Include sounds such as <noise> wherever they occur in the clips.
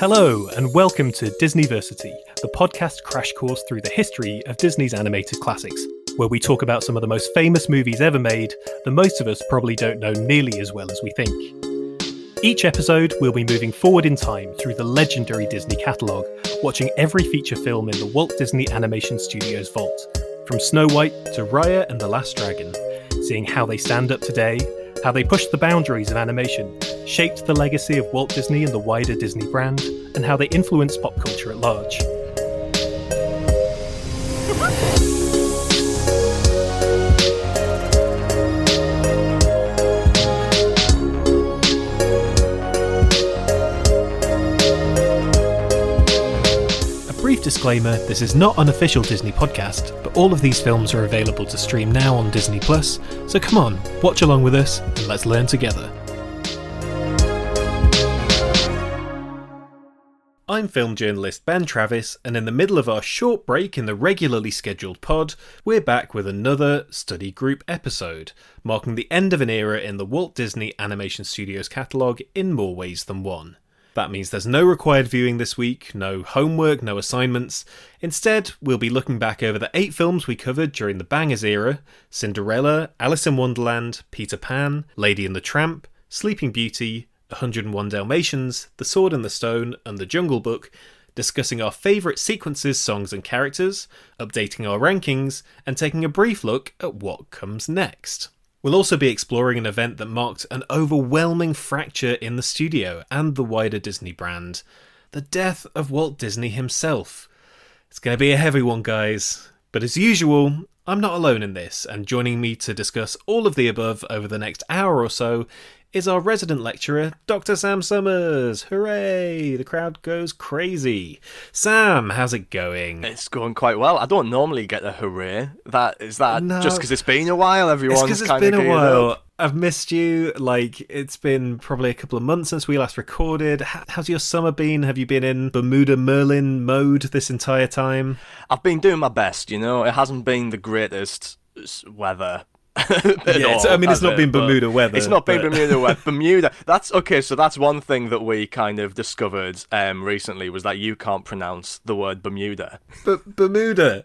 Hello, and welcome to Disneyversity, the podcast crash course through the history of Disney's animated classics, where we talk about some of the most famous movies ever made that most of us probably don't know nearly as well as we think. Each episode, we'll be moving forward in time through the legendary Disney catalogue, watching every feature film in the Walt Disney Animation Studios vault, from Snow White to Raya and the Last Dragon, seeing how they stand up today, how they pushed the boundaries of animation, shaped the legacy of Walt Disney and the wider Disney brand, and how they influenced pop culture at large. Disclaimer this is not an official Disney podcast, but all of these films are available to stream now on Disney Plus, so come on, watch along with us and let's learn together. I'm film journalist Ben Travis, and in the middle of our short break in the regularly scheduled pod, we're back with another study group episode, marking the end of an era in the Walt Disney Animation Studios catalogue in more ways than one. That means there's no required viewing this week, no homework, no assignments. Instead, we'll be looking back over the eight films we covered during the Bangers era Cinderella, Alice in Wonderland, Peter Pan, Lady and the Tramp, Sleeping Beauty, 101 Dalmatians, The Sword in the Stone, and The Jungle Book, discussing our favourite sequences, songs, and characters, updating our rankings, and taking a brief look at what comes next. We'll also be exploring an event that marked an overwhelming fracture in the studio and the wider Disney brand the death of Walt Disney himself. It's going to be a heavy one, guys, but as usual, I'm not alone in this, and joining me to discuss all of the above over the next hour or so is our resident lecturer, Dr. Sam Summers. Hooray! The crowd goes crazy. Sam, how's it going? It's going quite well. I don't normally get a hooray. That is that no, just because it's been a while. Everyone's it's been a while. Up. I've missed you. Like it's been probably a couple of months since we last recorded. How's your summer been? Have you been in Bermuda Merlin mode this entire time? I've been doing my best. You know, it hasn't been the greatest weather <laughs> yeah, all, I mean, it's not it? been Bermuda weather. It's not been Bermuda weather. <laughs> Bermuda. That's okay. So that's one thing that we kind of discovered um, recently was that you can't pronounce the word Bermuda. But Bermuda.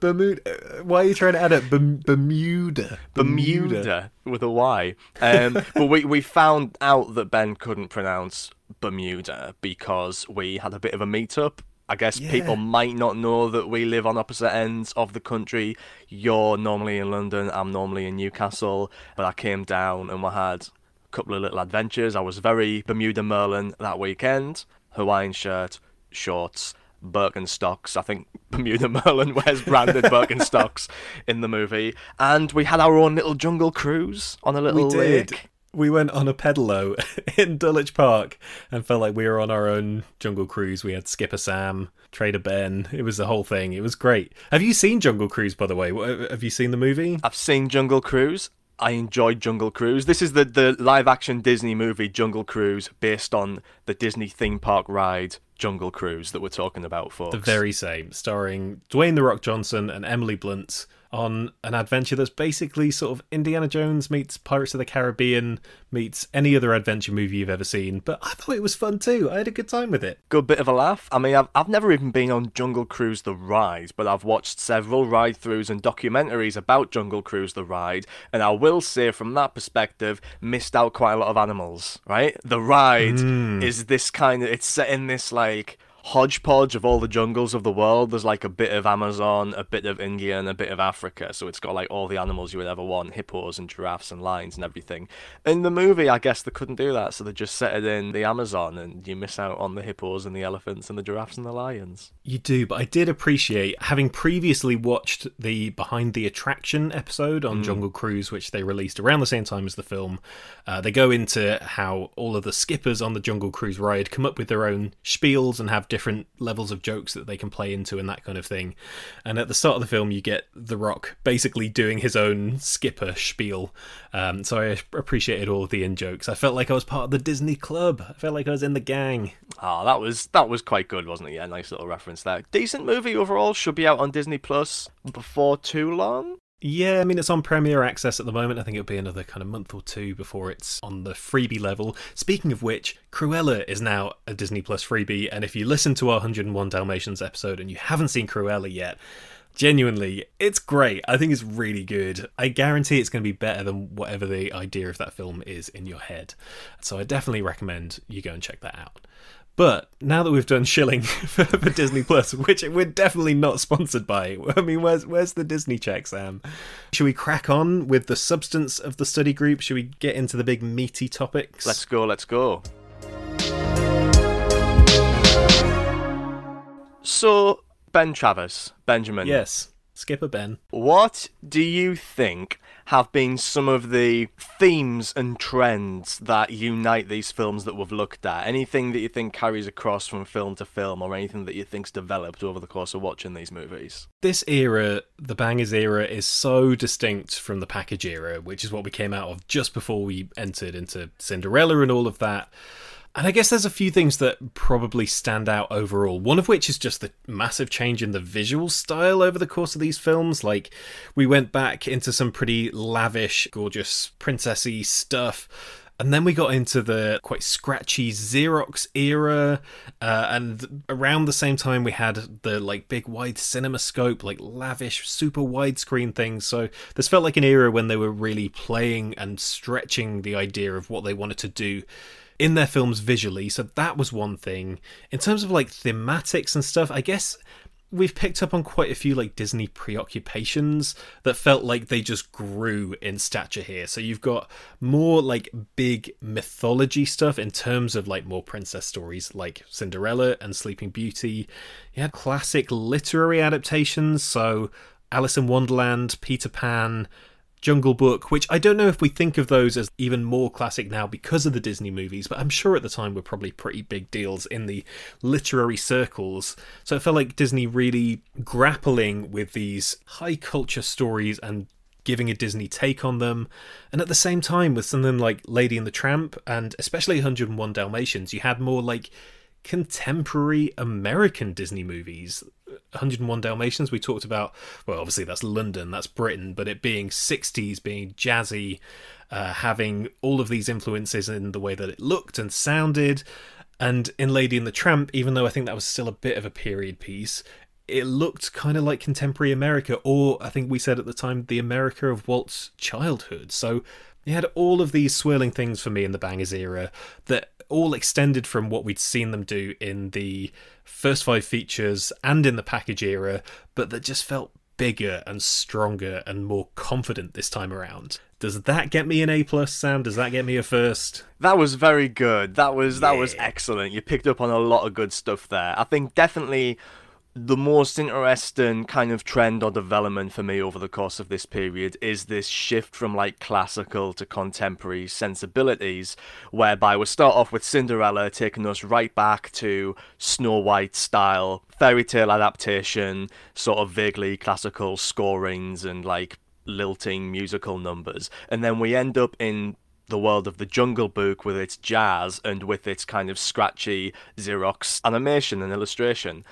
Bermuda. Why are you trying to add it? Bermuda. Bermuda. Bermuda with a Y. Um, <laughs> but we we found out that Ben couldn't pronounce Bermuda because we had a bit of a meetup I guess yeah. people might not know that we live on opposite ends of the country. You're normally in London, I'm normally in Newcastle, but I came down and we had a couple of little adventures. I was very Bermuda Merlin that weekend. Hawaiian shirt, shorts, Birkenstocks. I think <laughs> Bermuda Merlin wears branded <laughs> Birkenstocks in the movie. And we had our own little jungle cruise on a little lake we went on a pedalo <laughs> in Dulwich Park and felt like we were on our own jungle cruise. We had Skipper Sam, Trader Ben. It was the whole thing. It was great. Have you seen Jungle Cruise, by the way? Uh, have you seen the movie? I've seen Jungle Cruise. I enjoyed Jungle Cruise. This is the, the live action Disney movie Jungle Cruise based on the Disney theme park ride Jungle Cruise that we're talking about, folks. The very same, starring Dwayne The Rock Johnson and Emily Blunt on an adventure that's basically sort of Indiana Jones meets Pirates of the Caribbean meets any other adventure movie you've ever seen. But I thought it was fun too. I had a good time with it. Good bit of a laugh. I mean, I've, I've never even been on Jungle Cruise the ride, but I've watched several ride throughs and documentaries about Jungle Cruise the ride, and I will say from that perspective, missed out quite a lot of animals, right? The ride mm. is this kind of, it's set in this like like hodgepodge of all the jungles of the world. There's like a bit of Amazon, a bit of India, and a bit of Africa. So it's got like all the animals you would ever want hippos and giraffes and lions and everything. In the movie, I guess they couldn't do that. So they just set it in the Amazon and you miss out on the hippos and the elephants and the giraffes and the lions. You do, but I did appreciate having previously watched the Behind the Attraction episode on mm. Jungle Cruise, which they released around the same time as the film. Uh, they go into how all of the skippers on the Jungle Cruise ride come up with their own spiels and have different levels of jokes that they can play into and that kind of thing. And at the start of the film, you get The Rock basically doing his own skipper spiel. Um, so I appreciated all of the in jokes. I felt like I was part of the Disney club. I felt like I was in the gang. Oh, that was that was quite good, wasn't it? Yeah, nice little reference there. Decent movie overall. Should be out on Disney Plus before too long. Yeah, I mean, it's on Premier Access at the moment. I think it'll be another kind of month or two before it's on the freebie level. Speaking of which, Cruella is now a Disney Plus freebie, and if you listen to our 101 Dalmatians episode and you haven't seen Cruella yet, genuinely, it's great. I think it's really good. I guarantee it's going to be better than whatever the idea of that film is in your head. So I definitely recommend you go and check that out. But now that we've done shilling <laughs> for, for Disney Plus, which we're definitely not sponsored by, I mean, where's where's the Disney check, Sam? Should we crack on with the substance of the study group? Should we get into the big meaty topics? Let's go. Let's go. So Ben Travis, Benjamin. Yes, Skipper Ben. What do you think have been some of the themes and trends that unite these films that we've looked at? Anything that you think carries across from film to film, or anything that you think's developed over the course of watching these movies? This era, the Bangers era, is so distinct from the package era, which is what we came out of just before we entered into Cinderella and all of that. And I guess there's a few things that probably stand out overall. One of which is just the massive change in the visual style over the course of these films. Like, we went back into some pretty lavish, gorgeous, princessy stuff. And then we got into the quite scratchy Xerox era, uh, and around the same time we had the like big wide cinema scope, like lavish, super widescreen things. So this felt like an era when they were really playing and stretching the idea of what they wanted to do in their films visually. So that was one thing. In terms of like thematics and stuff, I guess we've picked up on quite a few like Disney preoccupations that felt like they just grew in stature here. So you've got more like big mythology stuff in terms of like more princess stories like Cinderella and Sleeping Beauty. You had classic literary adaptations, so Alice in Wonderland, Peter Pan, Jungle Book, which I don't know if we think of those as even more classic now because of the Disney movies, but I'm sure at the time were probably pretty big deals in the literary circles. So it felt like Disney really grappling with these high culture stories and giving a Disney take on them. And at the same time, with something like Lady and the Tramp and especially 101 Dalmatians, you had more like contemporary American Disney movies. 101 Dalmatians, we talked about, well, obviously that's London, that's Britain, but it being 60s, being jazzy, uh, having all of these influences in the way that it looked and sounded. And in Lady and the Tramp, even though I think that was still a bit of a period piece, it looked kind of like contemporary America, or I think we said at the time, the America of Walt's childhood. So you had all of these swirling things for me in the Bangers era that all extended from what we'd seen them do in the first five features and in the package era, but that just felt bigger and stronger and more confident this time around. Does that get me an A plus, Sam? Does that get me a first? That was very good. That was that was excellent. You picked up on a lot of good stuff there. I think definitely the most interesting kind of trend or development for me over the course of this period is this shift from like classical to contemporary sensibilities, whereby we start off with Cinderella taking us right back to Snow White style fairy tale adaptation, sort of vaguely classical scorings and like lilting musical numbers, and then we end up in the world of the Jungle Book with its jazz and with its kind of scratchy Xerox animation and illustration.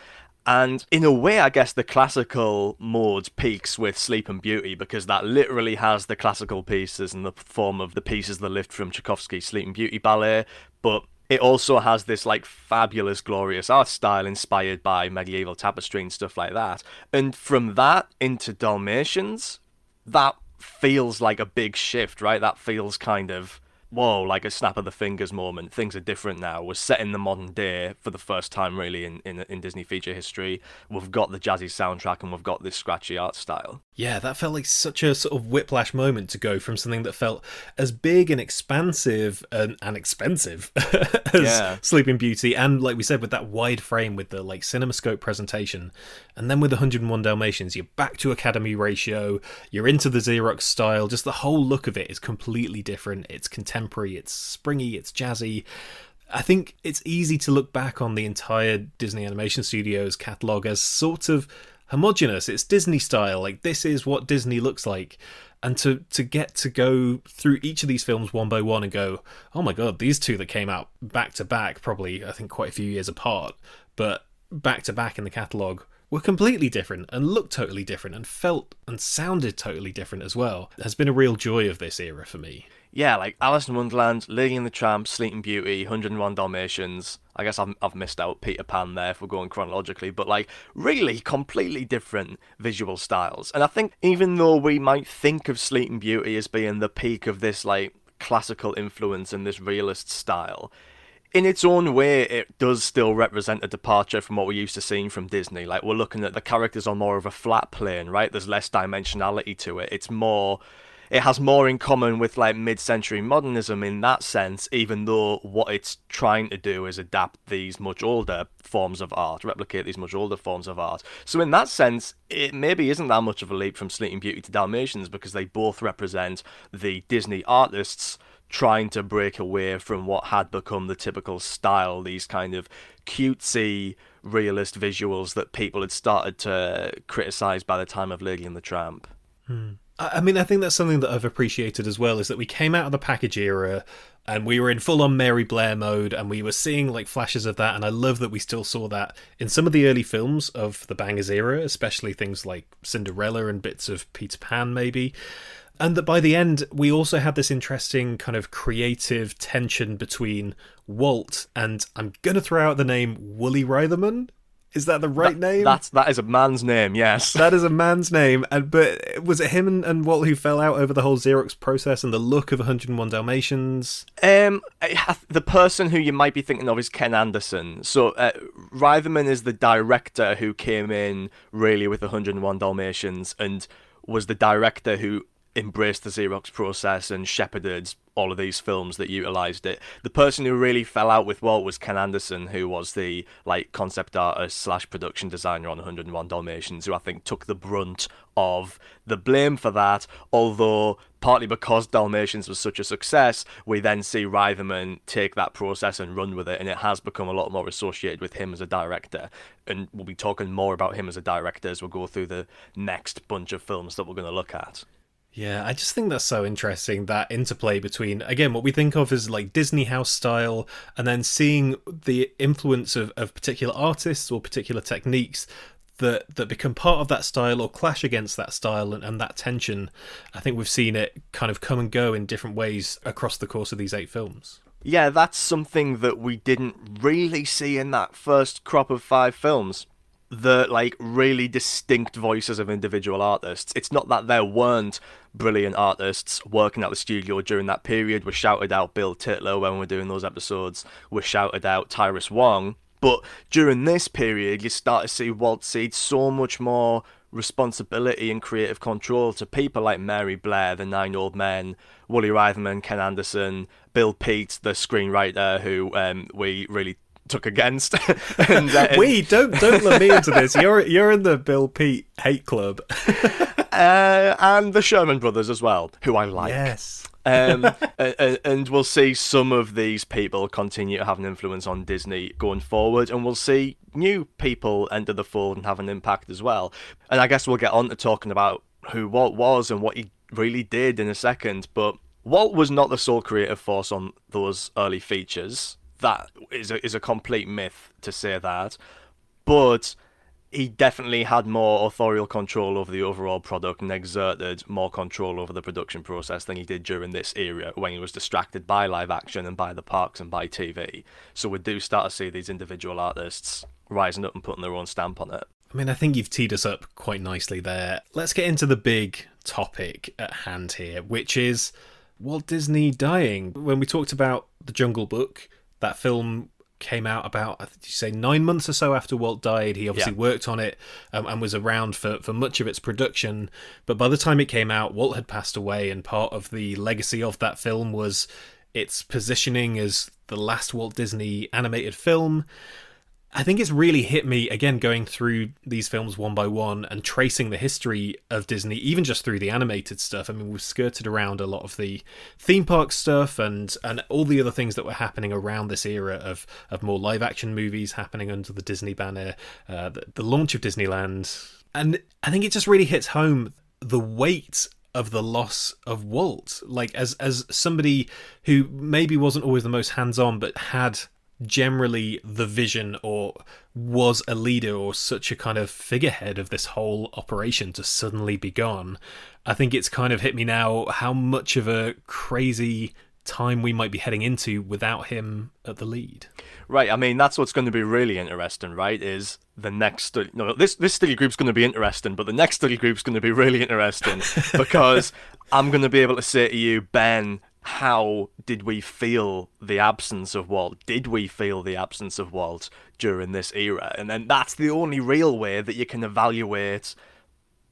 And in a way, I guess the classical mode peaks with Sleeping Beauty because that literally has the classical pieces in the form of the pieces that lift from Tchaikovsky's Sleeping Beauty ballet, but it also has this like fabulous, glorious art style inspired by medieval tapestry and stuff like that. And from that into Dalmatians, that feels like a big shift, right? That feels kind of whoa, like a snap of the fingers moment. Things are different now. We're set in the modern day for the first time, really, in, in, in Disney feature history. We've got the jazzy soundtrack and we've got this scratchy art style. Yeah, that felt like such a sort of whiplash moment to go from something that felt as big and expansive and, and expensive <laughs> as yeah. Sleeping Beauty, and like we said, with that wide frame with the like CinemaScope presentation, and then with 101 Dalmatians, you're back to Academy ratio, you're into the Xerox style, just the whole look of it is completely different. It's contemporary, it's springy, it's jazzy. I think it's easy to look back on the entire Disney Animation Studios catalog as sort of homogenous. It's Disney style. Like this is what Disney looks like. And to to get to go through each of these films one by one and go, oh my god, these two that came out back to back, probably I think quite a few years apart, but back to back in the catalog were completely different and looked totally different and felt and sounded totally different as well. Has been a real joy of this era for me. Yeah, like Alice in Wonderland, Lady and the Tramp, Sleeping Beauty, 101 Dalmatians. I guess I've, I've missed out Peter Pan there if we're going chronologically, but like really completely different visual styles. And I think even though we might think of Sleeping Beauty as being the peak of this like classical influence and this realist style, in its own way, it does still represent a departure from what we're used to seeing from Disney. Like, we're looking at the characters on more of a flat plane, right? There's less dimensionality to it. It's more. It has more in common with like mid-century modernism in that sense, even though what it's trying to do is adapt these much older forms of art, replicate these much older forms of art. So in that sense, it maybe isn't that much of a leap from Sleeping Beauty to Dalmatians because they both represent the Disney artists trying to break away from what had become the typical style, these kind of cutesy, realist visuals that people had started to criticize by the time of Lady and the Tramp. Hmm. I mean, I think that's something that I've appreciated as well is that we came out of the package era and we were in full on Mary Blair mode and we were seeing like flashes of that. And I love that we still saw that in some of the early films of the Bangers era, especially things like Cinderella and bits of Peter Pan, maybe and that by the end we also had this interesting kind of creative tension between Walt and I'm gonna throw out the name Woolie Reitherman. Is that the right that, name? That's that is a man's name. Yes, <laughs> that is a man's name. And but was it him and, and Walt who fell out over the whole Xerox process and the look of 101 Dalmatians? Um, the person who you might be thinking of is Ken Anderson. So uh, is the director who came in really with 101 Dalmatians and was the director who embraced the Xerox process and shepherded all of these films that utilized it. The person who really fell out with Walt was Ken Anderson, who was the like concept artist slash production designer on 101 Dalmatians, who I think took the brunt of the blame for that. Although partly because Dalmatians was such a success, we then see Reitherman take that process and run with it, and it has become a lot more associated with him as a director. And we'll be talking more about him as a director as we we'll go through the next bunch of films that we're going to look at. Yeah, I just think that's so interesting that interplay between again what we think of as like Disney house style and then seeing the influence of, of particular artists or particular techniques that that become part of that style or clash against that style and, and that tension. I think we've seen it kind of come and go in different ways across the course of these eight films. Yeah, that's something that we didn't really see in that first crop of five films the like really distinct voices of individual artists. It's not that there weren't brilliant artists working at the studio during that period. We shouted out Bill Tytla when we are doing those episodes. We shouted out Tyrus Wong. But during this period, you start to see Walt cede so much more responsibility and creative control to people like Mary Blair, the Nine Old Men, Woolie Reitherman, Ken Anderson, Bill Peet, the screenwriter who um, we really took against. <laughs> <laughs> and, uh, we don't don't let me into this. You're you're in the Bill Peet hate club, <laughs> uh, and the Sherman Brothers as well, who I like. Yes. um, and, and, we'll see some of these people continue to have an influence on Disney going forward, and we'll see new people enter the fold and have an impact as well. And I guess we'll get on to talking about who Walt was and what he really did in a second. But Walt was not the sole creative force on those early features that is a, is a complete myth to say that. But he definitely had more authorial control over the overall product and exerted more control over the production process than he did during this era when he was distracted by live action and by the parks and by TV. So we do start to see these individual artists rising up and putting their own stamp on it. I mean, I think you've teed us up quite nicely there. Let's get into the big topic at hand here, which is Walt Disney dying. When we talked about The Jungle Book, that film came out about, did you say, nine months or so after Walt died. He obviously yeah. worked on it um, and was around for, for much of its production. But by the time it came out, Walt had passed away, and part of the legacy of that film was its positioning as the last Walt Disney animated film. I think it's really hit me again going through these films one by one and tracing the history of Disney, even just through the animated stuff. I mean, we've skirted around a lot of the theme park stuff and and all the other things that were happening around this era of of more live action movies happening under the Disney banner, uh, the, the launch of Disneyland, and I think it just really hits home the weight of the loss of Walt. Like as as somebody who maybe wasn't always the most hands on, but had generally the vision or was a leader or such a kind of figurehead of this whole operation to suddenly be gone. I think it's kind of hit me now how much of a crazy time we might be heading into without him at the lead. Right. I mean, that's what's going to be really interesting, right? Is the next study? No, this this study group's going to be interesting, but the next study group's going to be really interesting <laughs> because I'm going to be able to say to you, Ben, how did we feel the absence of Walt? Did we feel the absence of Walt during this era? And then that's the only real way that you can evaluate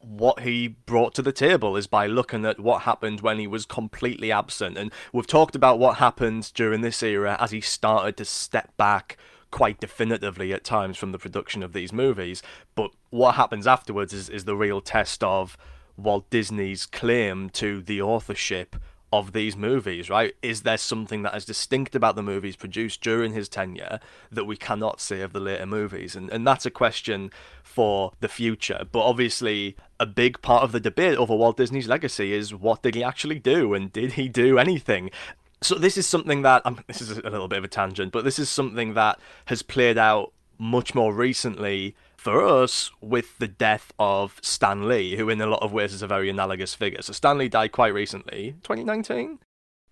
what he brought to the table is by looking at what happened when he was completely absent. And we've talked about what happened during this era as he started to step back quite definitively at times from the production of these movies. But what happens afterwards is, is the real test of Walt Disney's claim to the authorship of these movies, right? Is there something that is distinct about the movies produced during his tenure that we cannot see of the later movies? And and that's a question for the future. But obviously a big part of the debate over Walt Disney's legacy is what did he actually do and did he do anything? So this is something that um, this is a little bit of a tangent, but this is something that has played out much more recently for us with the death of Stan Lee, who in a lot of ways is a very analogous figure. So Stan Lee died quite recently, 2019.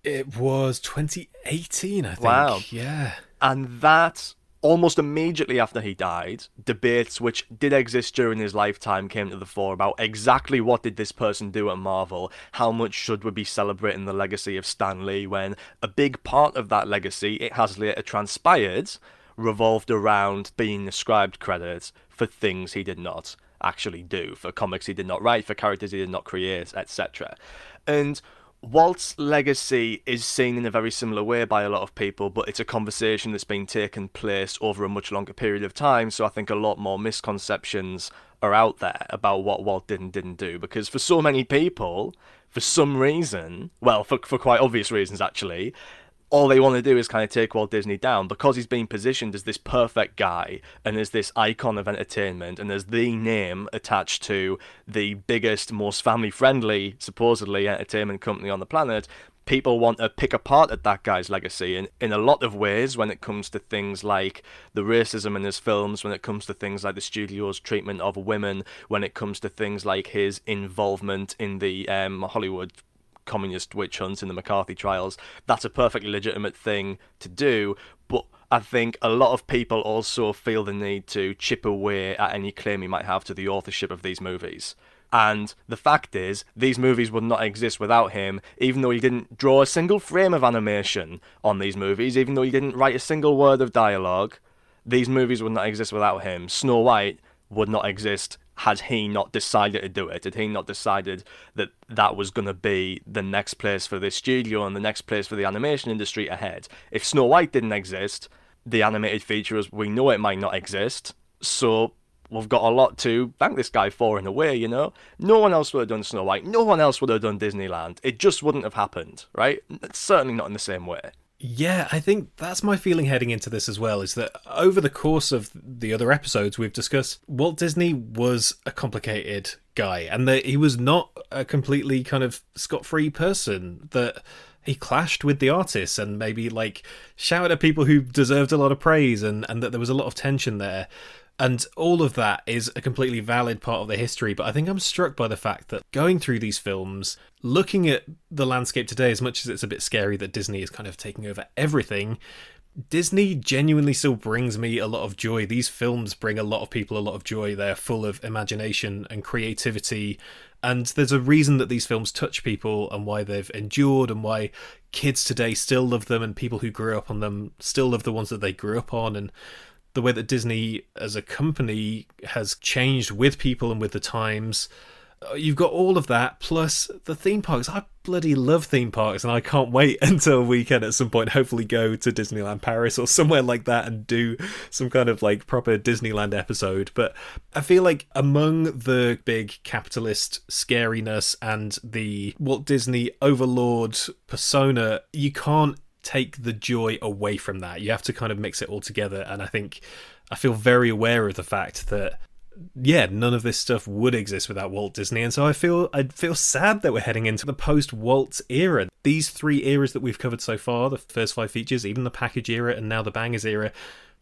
It was 2018, I think. Wow. Yeah. And that almost immediately after he died, debates which did exist during his lifetime came to the fore about exactly what did this person do at Marvel, how much should we be celebrating the legacy of Stan Lee when a big part of that legacy, it has later transpired, revolved around being ascribed credit for things he did not actually do, for comics he did not write, for characters he did not create, etc. And Walt's legacy is seen in a very similar way by a lot of people, but it's a conversation that's been taken place over a much longer period of time. So I think a lot more misconceptions are out there about what Walt did and didn't do. Because for so many people, for some reason, well, for, for quite obvious reasons actually, all they want to do is kind of take Walt Disney down because he's being positioned as this perfect guy and as this icon of entertainment and as the name attached to the biggest, most family friendly, supposedly, entertainment company on the planet. People want to pick apart at that guy's legacy in, in a lot of ways when it comes to things like the racism in his films, when it comes to things like the studio's treatment of women, when it comes to things like his involvement in the um, Hollywood communist witch hunts in the McCarthy trials. That's a perfectly legitimate thing to do, but I think a lot of people also feel the need to chip away at any claim he might have to the authorship of these movies. And the fact is, these movies would not exist without him, even though he didn't draw a single frame of animation on these movies, even though he didn't write a single word of dialogue. These movies would not exist without him. Snow White would not exist had he not decided to do it? Had he not decided that that was going to be the next place for this studio and the next place for the animation industry ahead? If Snow White didn't exist, the animated feature as we know it might not exist. So we've got a lot to thank this guy for in a way, you know? No one else would have done Snow White. No one else would have done Disneyland. It just wouldn't have happened, right? certainly not in the same way. Yeah, I think that's my feeling heading into this as well is that over the course of the other episodes we've discussed, Walt Disney was a complicated guy and that he was not a completely kind of scot free person, that he clashed with the artists and maybe like shouted at people who deserved a lot of praise and, and that there was a lot of tension there. And all of that is a completely valid part of the history, but I think I'm struck by the fact that going through these films, looking at the landscape today, as much as it's a bit scary that Disney is kind of taking over everything, Disney genuinely still brings me a lot of joy. These films bring a lot of people a lot of joy. They're full of imagination and creativity. And there's a reason that these films touch people and why they've endured and why kids today still love them and people who grew up on them still love the ones that they grew up on. And the way that Disney as a company has changed with people and with the times. Uh, you've got all of that plus the theme parks. I bloody love theme parks, and I can't wait <laughs> until we can at some point hopefully go to Disneyland Paris or somewhere like that and do some kind of like proper Disneyland episode. But I feel like among the big capitalist scariness and the Walt Disney overlord persona, you can't take the joy away from that. You have to kind of mix it all together. And I think I feel very aware of the fact that yeah, none of this stuff would exist without Walt Disney, and so I feel I feel sad that we're heading into the post Walt era. These three eras that we've covered so far, the first five features, even the package era, and now the bangers era,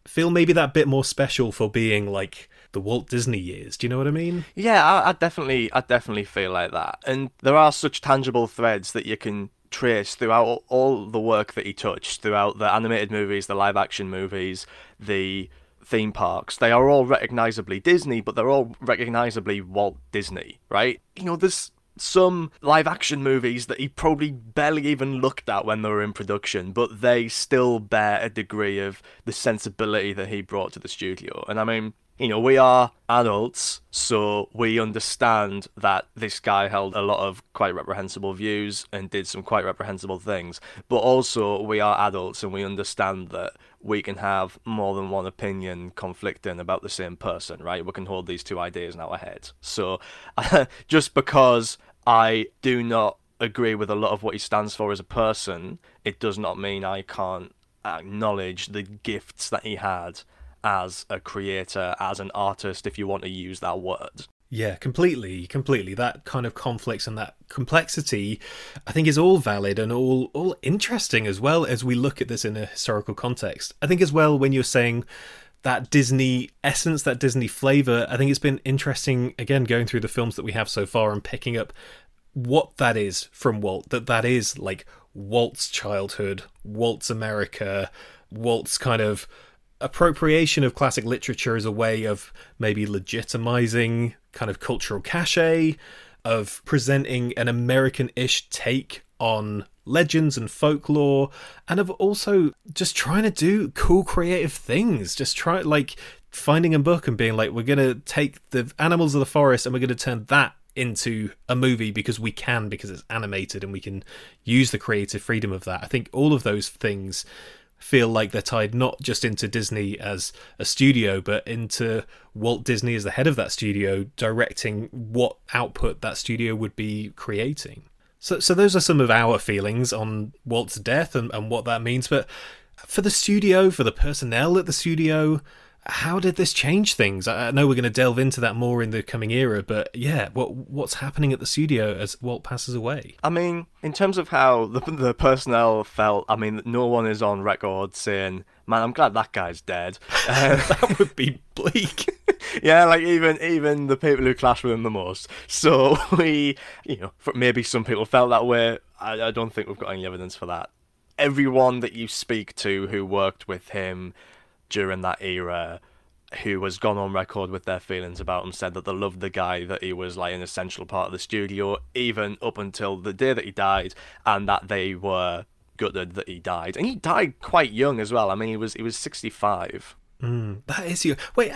feel maybe that bit more special for being like the Walt Disney years. Do you know what I mean? Yeah, I, I definitely, I definitely feel like that. And there are such tangible threads that you can trace throughout all the work that he touched, throughout the animated movies, the live action movies, the theme parks. They are all recognizably Disney, but they're all recognizably Walt Disney, right? You know, there's some live action movies that he probably barely even looked at when they were in production, but they still bear a degree of the sensibility that he brought to the studio. And I mean, you know, we are adults, so we understand that this guy held a lot of quite reprehensible views and did some quite reprehensible things. But also, we are adults and we understand that we can have more than one opinion conflicting about the same person, right? We can hold these two ideas in our heads. So, <laughs> just because I do not agree with a lot of what he stands for as a person, it does not mean I can't acknowledge the gifts that he had as a creator, as an artist, if you want to use that word. Yeah, completely, completely. That kind of conflicts and that complexity, I think, is all valid and all all interesting as well as we look at this in a historical context. I think as well when you're saying that Disney essence, that Disney flavor, I think it's been interesting again going through the films that we have so far and picking up what that is from Walt. That that is like Walt's childhood, Walt's America, Walt's kind of appropriation of classic literature as a way of maybe legitimizing kind of cultural cachet, of presenting an American ish take on legends and folklore, and of also just trying to do cool creative things. Just try, like, finding a book and being like, we're going to take the animals of the forest and we're going to turn that into a movie because we can, because it's animated and we can use the creative freedom of that. I think all of those things feel like they're tied not just into Disney as a studio, but into Walt Disney as the head of that studio, directing what output that studio would be creating. So, so those are some of our feelings on Walt's death and, and what that means. But for the studio, for the personnel at the studio, how did this change things? I know we're going to delve into that more in the coming era, but yeah, what what's happening at the studio as Walt passes away? I mean, in terms of how the, the personnel felt, I mean, no one is on record saying, "Man, I'm glad that guy's dead." Um, <laughs> that would be bleak. <laughs> yeah, like even even the people who clash with him the most. So <laughs> we, you know, maybe some people felt that way. I, I don't think we've got any evidence for that. Everyone that you speak to who worked with him during that era who has gone on record with their feelings about him said that they loved the guy that he was like an essential part of the studio even up until the day that he died and that they were gutted that he died. And he died quite young as well. I mean he was he was 65 mm, that is you. Wait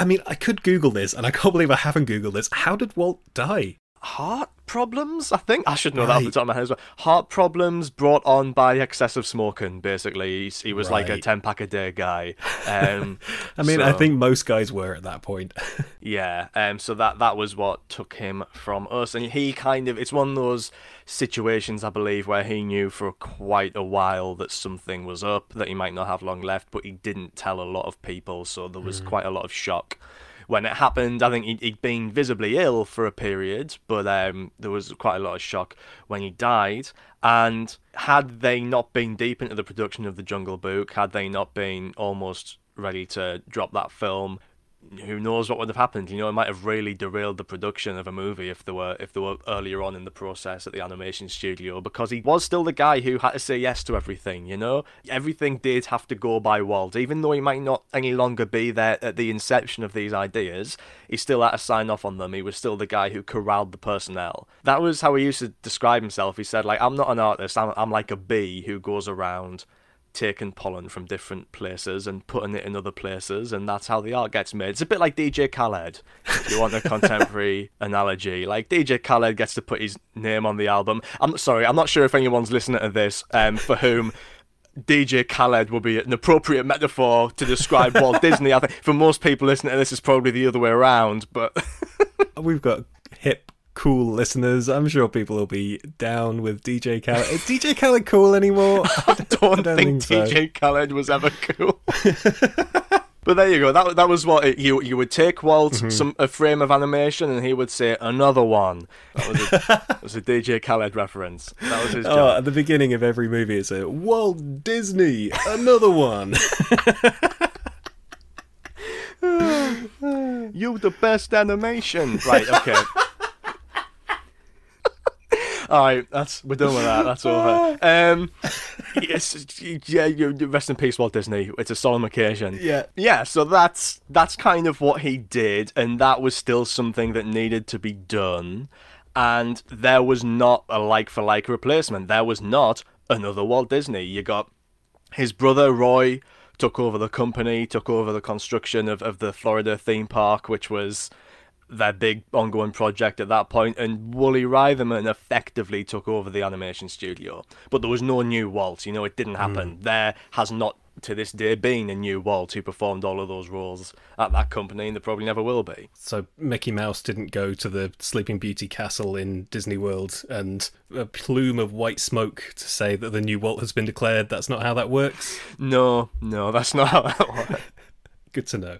i mean i could google this and i can't believe i haven't googled this. How did walt die heart problems. I think I should know right. that off the top of my head as well. Heart problems brought on by excessive smoking. Basically, he was right. like a ten pack a day guy. Um, <laughs> I mean, so, I think most guys were at that point. <laughs> yeah. Um. So that that was what took him from us, and he kind of it's one of those situations I believe where he knew for quite a while that something was up, that he might not have long left, but he didn't tell a lot of people, so there was mm. quite a lot of shock when it happened. I think he'd, he'd been visibly ill for a period, but um, there was quite a lot of shock when he died. And had they not been deep into the production of the Jungle Book, had they not been almost ready to drop that film, who knows what would have happened? You know, it might have really derailed the production of a movie if they were if they were earlier on in the process at the animation studio because he was still the guy who had to say yes to everything. You know, everything did have to go by Walt, even though he might not any longer be there at the inception of these ideas. He still had to sign off on them. He was still the guy who corralled the personnel. That was how he used to describe himself. He said, like, I'm not an artist. I'm I'm like a bee who goes around taking pollen from different places and putting it in other places, and that's how the art gets made. It's a bit like DJ Khaled, if you want a <laughs> contemporary analogy. Like DJ Khaled gets to put his name on the album. I'm sorry, I'm not sure if anyone's listening to this um, for whom. DJ Khaled will be an appropriate metaphor to describe Walt <laughs> Disney. I think for most people listening to this, is probably the other way around. But we've got hip cool listeners. I'm sure people will be down with DJ Khaled. Is DJ Khaled cool anymore? <laughs> I don't, I don't think, think so. DJ Khaled was ever cool. <laughs> But there you go. That that was what it, you you would take Walt Mm-hmm. some a frame of animation and he would say another one. That was a, <laughs> that was a DJ Khaled reference. That was his Oh, job. at the beginning of every movie, it's a Walt Disney, another one. You the best animation. Right. Okay. All right, that's we're done with that. That's over. <laughs> Um, yes, yeah. You, you- rest in peace, Walt Disney. It's a solemn occasion. Yeah. yeah. So that's that's kind of what he did, and that was still something that needed to be done. And there was not a like for like replacement. There was not another Walt Disney. You got his brother Roy took over the company, took over the construction of, of the Florida theme park, which was their big ongoing project at that point, and Woolie Reitherman effectively took over the animation studio. But there was no new Walt, you know, it didn't happen. Hmm. There has not to this day been a new Walt who performed all of those roles at that company, and there probably never will be. So Mickey Mouse didn't go to the Sleeping Beauty castle in Disney World and a plume of white smoke to say that the new Walt has been declared. That's not how that works. No, no, that's not how that works. <laughs> Good to know.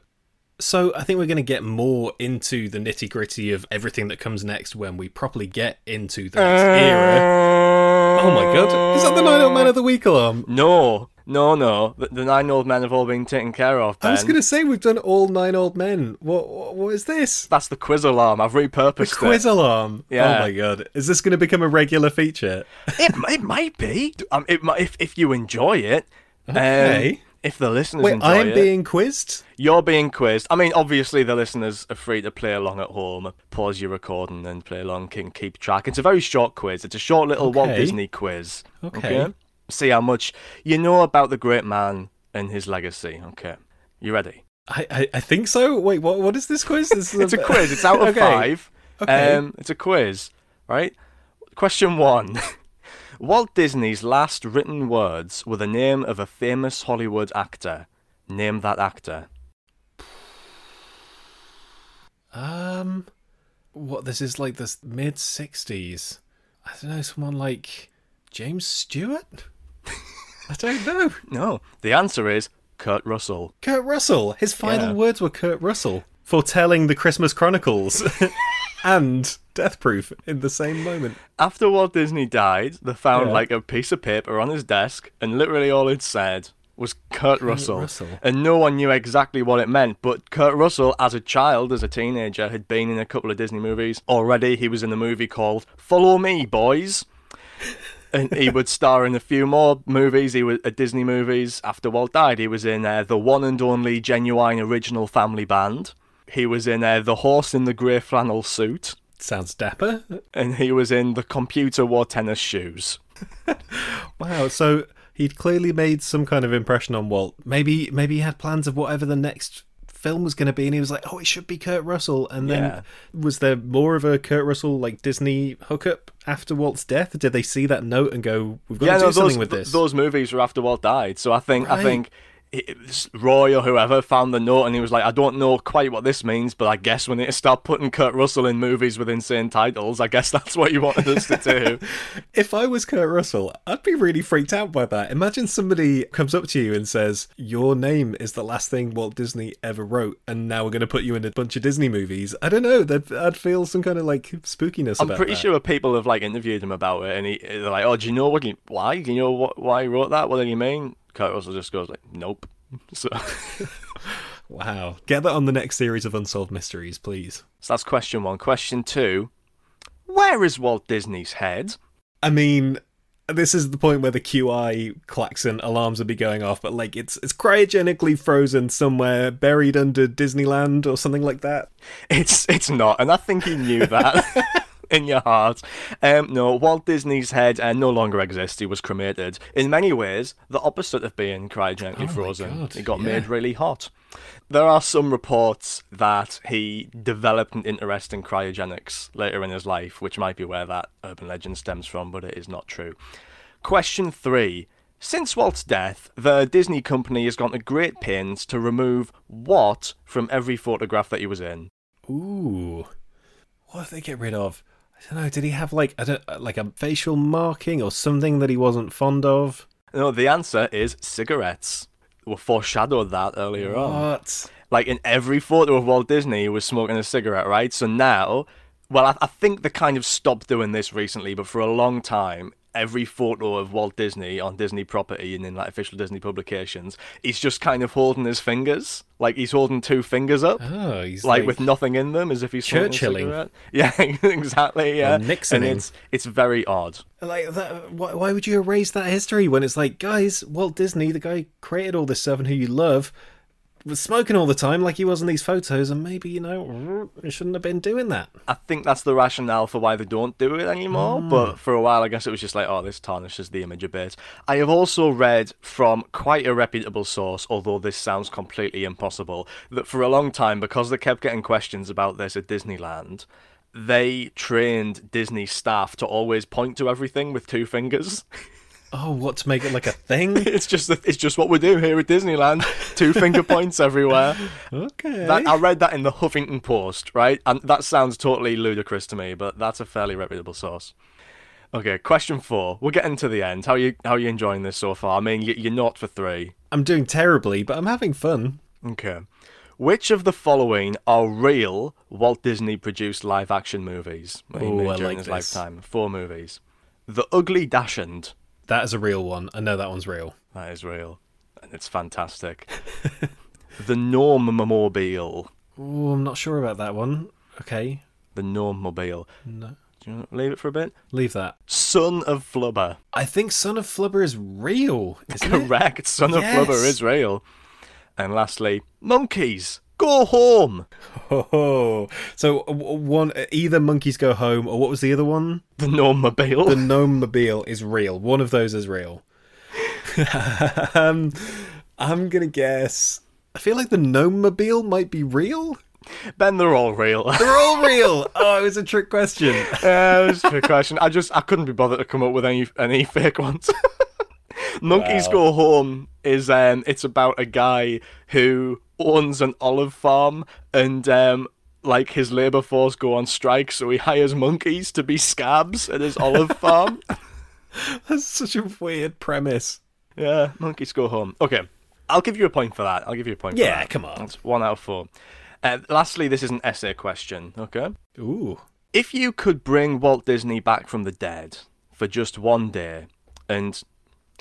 So I think we're going to get more into the nitty gritty of everything that comes next when we properly get into the next era. Oh my god, is that the Nine Old Man of the Week alarm? No, no, no. The, the nine old men have all been taken care of. I was going to say we've done all nine old men. What what, what is this? That's the quiz alarm. I've repurposed The quiz alarm. Yeah. Oh my god, is this going to become a regular feature? it. It, it might be. Um, it might, if if you enjoy it. <laughs> Um, Okay. If the listeners Wait, enjoy I'm it, being quizzed. you're being quizzed. I mean, obviously the listeners are free to play along at home. Pause your recording and play along. Can keep track. It's a very short quiz. It's a short little Walt Disney quiz. Okay. okay. See how much you know about the great man and his legacy. Okay. You ready? I, I, I think so. Wait, what what is this quiz? This <laughs> is It's a quiz. It's out of <laughs> Okay. five. Okay. Um, it's a quiz, right? Question one. Walt Disney's last written words were the name of a famous Hollywood actor. Name that actor. Um, what? This is like the mid '60s. I don't know. Someone like James Stewart. I don't know. <laughs> No, the answer is Kurt Russell. Kurt Russell. His final Yeah. words were Kurt Russell, foretelling the Christmas Chronicles <laughs> and Death Proof in the same moment. After Walt Disney died, they found Yeah. like a piece of paper on his desk, and literally all it said was Kurt Russell. Russell. And no one knew exactly what it meant. But Kurt Russell, as a child, as a teenager, had been in a couple of Disney movies already. He was in the movie called Follow Me, Boys. and he would star in a few more movies. He was at Disney movies after Walt died. He was in uh, the one and only genuine original family band. He was in uh, the horse in the grey flannel suit, Sounds dapper. and he was in the computer wore tennis shoes. <laughs> Wow. So he'd clearly made some kind of impression on Walt. Maybe maybe he had plans of whatever the next film was going to be, and he was like, "Oh, it should be Kurt Russell." And then Yeah. was there more of a Kurt Russell like Disney hookup after Walt's death? Did they see that note and go, "We've got to do those something with this"? those movies were after Walt died. So I think I think it, Roy or whoever found the note and he was like, I don't know quite what this means, but I guess we need to start putting Kurt Russell in movies with insane titles. I guess <laughs> that's what you wanted us to do. <laughs> If I was Kurt Russell, I'd be really freaked out by that. Imagine somebody comes up to you and says, Your name is the last thing Walt Disney ever wrote, and now we're going to put you in a bunch of Disney movies. I don't know. I'd feel some kind of like spookiness I'm pretty that. sure people have like interviewed him about it, and he, they're like, "Oh, do you know what? He, why? Do you know what, why he wrote that? What do you mean?" Kurt Russell just goes like, "Nope." <laughs> So, Wow. Get that on the next series of Unsolved Mysteries, please. so that's question one. Question two: Where is Walt Disney's head? I mean, this is the point where the QI klaxon alarms would be going off, but like it's it's cryogenically frozen somewhere, buried under Disneyland or something like that. It's it's not, and I think he knew that <laughs> <laughs> in your heart. Um, no, Walt Disney's head uh, no longer exists. He was cremated. In many ways, the opposite of being cryogenically my frozen. It got yeah. made really hot. There are some reports that he developed an interest in cryogenics later in his life, which might be where that urban legend stems from, but it is not true. Question three. Since Walt's death, the Disney company has gone to great pains to remove what from every photograph that he was in. Ooh. What did they get rid of? I don't know. Did he have like I don't uh, like a facial marking or something that he wasn't fond of? No, the answer is cigarettes. we foreshadowed that earlier on. What? Like in every photo of Walt Disney, he was smoking a cigarette, right? So now, well, I, I think they kind of stopped doing this recently, but for a long time, every photo of Walt Disney on Disney property and in like official Disney publications, he's just kind of holding his fingers, like he's holding two fingers up, Oh, he's like, like, with nothing in them, as if he's smoking Churchilling. <laughs> Yeah, exactly. Yeah, Or Nixoning. and it's it's very odd. like that. Why, why would you erase that history when it's like, guys, Walt Disney, the guy who created all this stuff and who you love, was smoking all the time like he was in these photos, and maybe you know, he shouldn't have been doing that. I think that's the rationale for why they don't do it anymore. Mm. But for a while, I guess it was just like, oh, this tarnishes the image a bit. I have also read from quite a reputable source, although this sounds completely impossible, that for a long time, because they kept getting questions about this at Disneyland, they trained Disney staff to always point to everything with two fingers. <laughs> Oh, what to make it like a thing? <laughs> it's just it's just what we do here at Disneyland. Two finger <laughs> points everywhere. okay. That, I read that in the Huffington Post, right? And that sounds totally ludicrous to me, but that's a fairly reputable source. Okay, question four. We're getting to the end. How are you how are you enjoying this so far? I mean, you- you're not for three. I'm doing terribly, but I'm having fun. Okay. Which of the following are real Walt Disney produced live action movies Ooh, I like his this. lifetime? Four movies. The Ugly Dachshund. That is a real one. I know that one's real. That is real. And it's fantastic. <laughs> the Gnome-Mobile. Oh, I'm not sure about that one. Okay, The Gnome-Mobile. no, Do you want to leave it for a bit? leave that. Son of Flubber. I think Son of Flubber is real. Isn't it? Correct. Son of Flubber is real. And lastly, monkeys. Go home. Oh, so one either monkeys go home or what was the other one? The Gnome-Mobile. The gnome mobile is real. One of those is real. <laughs> um, I'm gonna guess. I feel like the gnome mobile might be real. Ben, they're all real. <laughs> They're all real. Oh, it was a trick question. <laughs> Uh, it was a trick question. I just I couldn't be bothered to come up with any any fake ones. Monkeys Wow. Go Home is um it's about a guy who owns an olive farm and um like his labor force go on strike, so he hires monkeys to be scabs at his olive <laughs> farm. That's such a weird premise. yeah, monkeys go home. Okay, I'll give you a point for that. I'll give you a point. for Yeah, come on. That's one out of four. Uh, lastly, this is an essay question. Okay. Ooh. If you could bring Walt Disney back from the dead for just one day and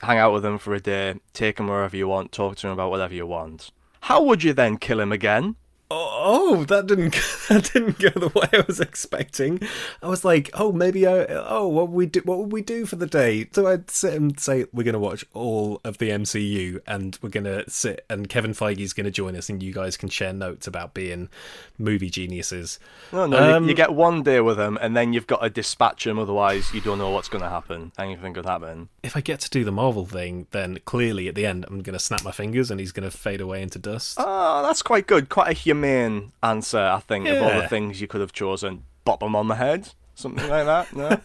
hang out with him for a day, take him wherever you want, talk to him about whatever you want, how would you then kill him again? Oh, that didn't <laughs> that didn't go the way I was expecting. I was like, oh, maybe I oh, what would we do? What would we do for the day? So I'd sit and say we're gonna watch all of the MCU, and we're gonna sit, and Kevin Feige's gonna join us, and you guys can share notes about being movie geniuses. No, no, you- Um, you, get one day with him and then you've got to dispatch him, otherwise you don't know what's going to happen. Anything could happen. If I get to do the Marvel thing, then clearly at the end I'm gonna snap my fingers, and he's gonna fade away into dust. Oh, that's quite good. Quite a humane answer, I think, of all the things you could have chosen. Bop them on the head? Something like that? No?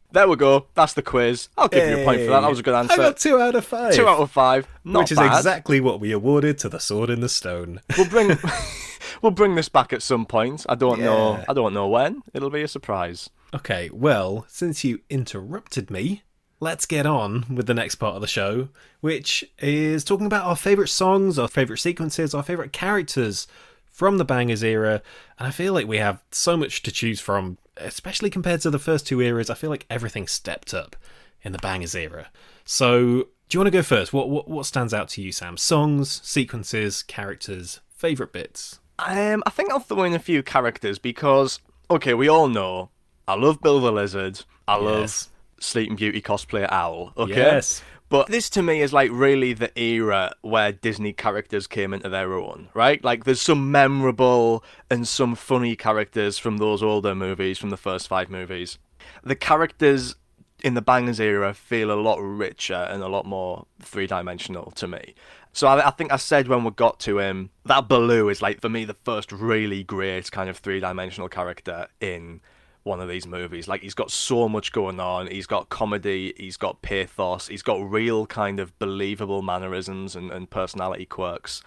<laughs> there we go. That's the quiz. I'll give you a point for that. That was a good answer. I got two out of five. Two out of five. Not which is bad. exactly what we awarded to the Sword in the Stone. We'll bring <laughs> we'll bring this back at some point. I don't know. I don't know when. It'll be a surprise. Okay, well, since you interrupted me, let's get on with the next part of the show, which is talking about our favourite songs, our favourite sequences, our favourite characters from the Bangers era. And I feel like we have so much to choose from, especially compared to the first two eras. I feel like everything stepped up in the Bangers era. So, do you want to go first? What, what what stands out to you, Sam? Songs, sequences, characters, favourite bits? Um, I think I'll throw in a few characters because okay, we all know I love Bill the Lizard. I Yes. Sleeping Beauty cosplayer Owl. Okay. Yes. But this to me is like really the era where Disney characters came into their own, right? Like there's some memorable and some funny characters from those older movies, from the first five movies. The characters in the Bangers era feel a lot richer and a lot more three dimensional to me. So I, I think I said when we got to him, that Baloo is like for me the first really great kind of three dimensional character in one of these movies. Like he's got so much going on. He's got comedy, he's got pathos, he's got real kind of believable mannerisms and, and personality quirks.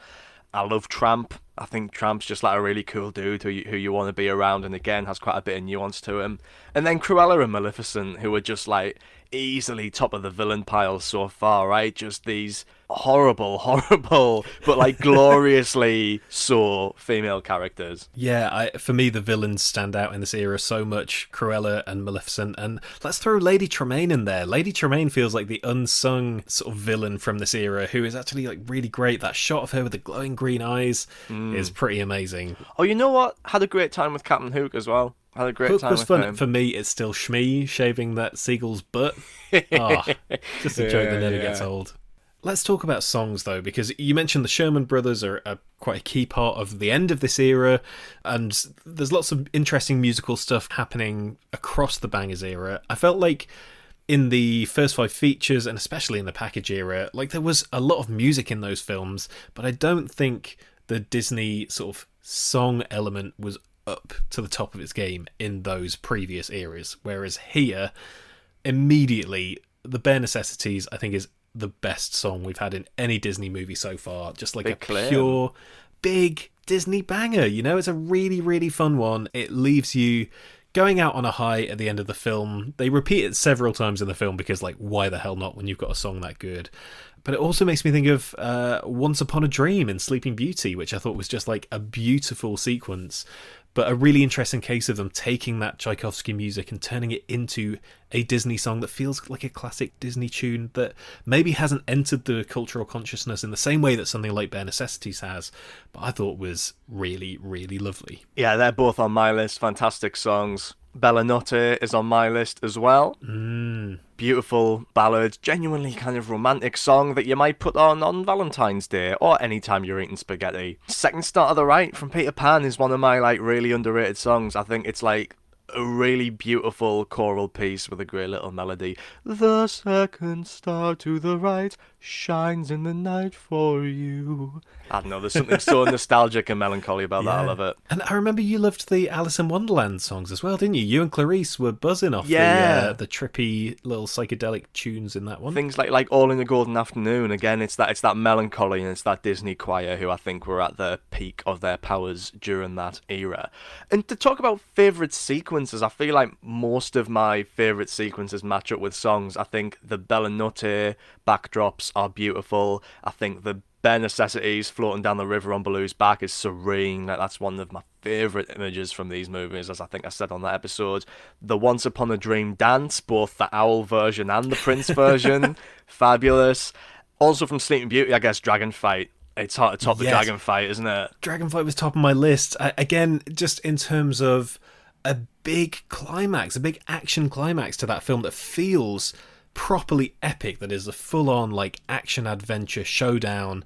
I love Tramp. I think Tramp's just like a really cool dude who you, who you want to be around, and again has quite a bit of nuance to him. And then Cruella and Maleficent, who are just like easily top of the villain pile so far, right? Just these horrible, <laughs> horrible, but like gloriously so female characters. Yeah, I, for me, the villains stand out in this era so much Cruella and Maleficent. And let's throw Lady Tremaine in there. Lady Tremaine feels like the unsung sort of villain from this era who is actually like really great. That shot of her with the glowing green eyes mm. is pretty amazing. Oh, you know what? Had a great time with Captain Hook as well. Had a great Hook time was fun. Him. For me, it's still Smee shaving that seagull's butt. oh, <laughs> just a joke yeah, that never yeah. gets old. Let's talk about songs though, because you mentioned the Sherman Brothers are, are, quite a key part of the end of this era, and there's lots of interesting musical stuff happening across the Bangers era. I felt like in the first five features, and especially in the package era, like there was a lot of music in those films, but I don't think the Disney sort of song element was up to the top of its game in those previous eras. Whereas here, immediately, the bare necessities I think is the best song we've had in any Disney movie so far. Just like big a clear. pure, big Disney banger. You know, it's a really, really fun one. It leaves you going out on a high at the end of the film. They repeat it several times in the film because, like, why the hell not when you've got a song that good? But it also makes me think of uh, Once Upon a Dream in Sleeping Beauty, which I thought was just like a beautiful sequence but a really interesting case of them taking that Tchaikovsky music and turning it into a Disney song that feels like a classic Disney tune that maybe hasn't entered the cultural consciousness in the same way that something like Bare Necessities has, but I thought was really, really lovely. Yeah, they're both on my list. Fantastic songs. Bella Notte is on my list as well. Mm. Beautiful ballad, genuinely kind of romantic song that you might put on on Valentine's Day or anytime you're eating spaghetti. Second Star to the Right from Peter Pan is one of my like really underrated songs. I think it's like a really beautiful choral piece with a great little melody. The second star to the right shines in the night for you. I don't know, there's something so <laughs> nostalgic and melancholy about yeah. that. I love it. And I remember you loved the Alice in Wonderland songs as well, didn't you? You and Clarice were buzzing off yeah. the, uh, the trippy little psychedelic tunes in that one. Things like like All in the Golden Afternoon. Again, it's that it's that melancholy and it's that Disney choir who I think were at the peak of their powers during that era. And to talk about favourite sequences, I feel like most of my favourite sequences match up with songs. I think the Bella Notte backdrops are beautiful. I think the bare necessities floating down the river on Baloo's back is serene. Like, that's one of my favourite images from these movies, as I think I said on that episode. The Once Upon a Dream dance, both the owl version and the prince version, <laughs> fabulous. Also from Sleeping Beauty, I guess Dragon Fight. It's hard to top yes. the Dragon Fight, isn't it? Dragon Fight was top of my list. I, again, just in terms of a big climax, a big action climax to that film that feels properly epic that is a full on like action adventure showdown.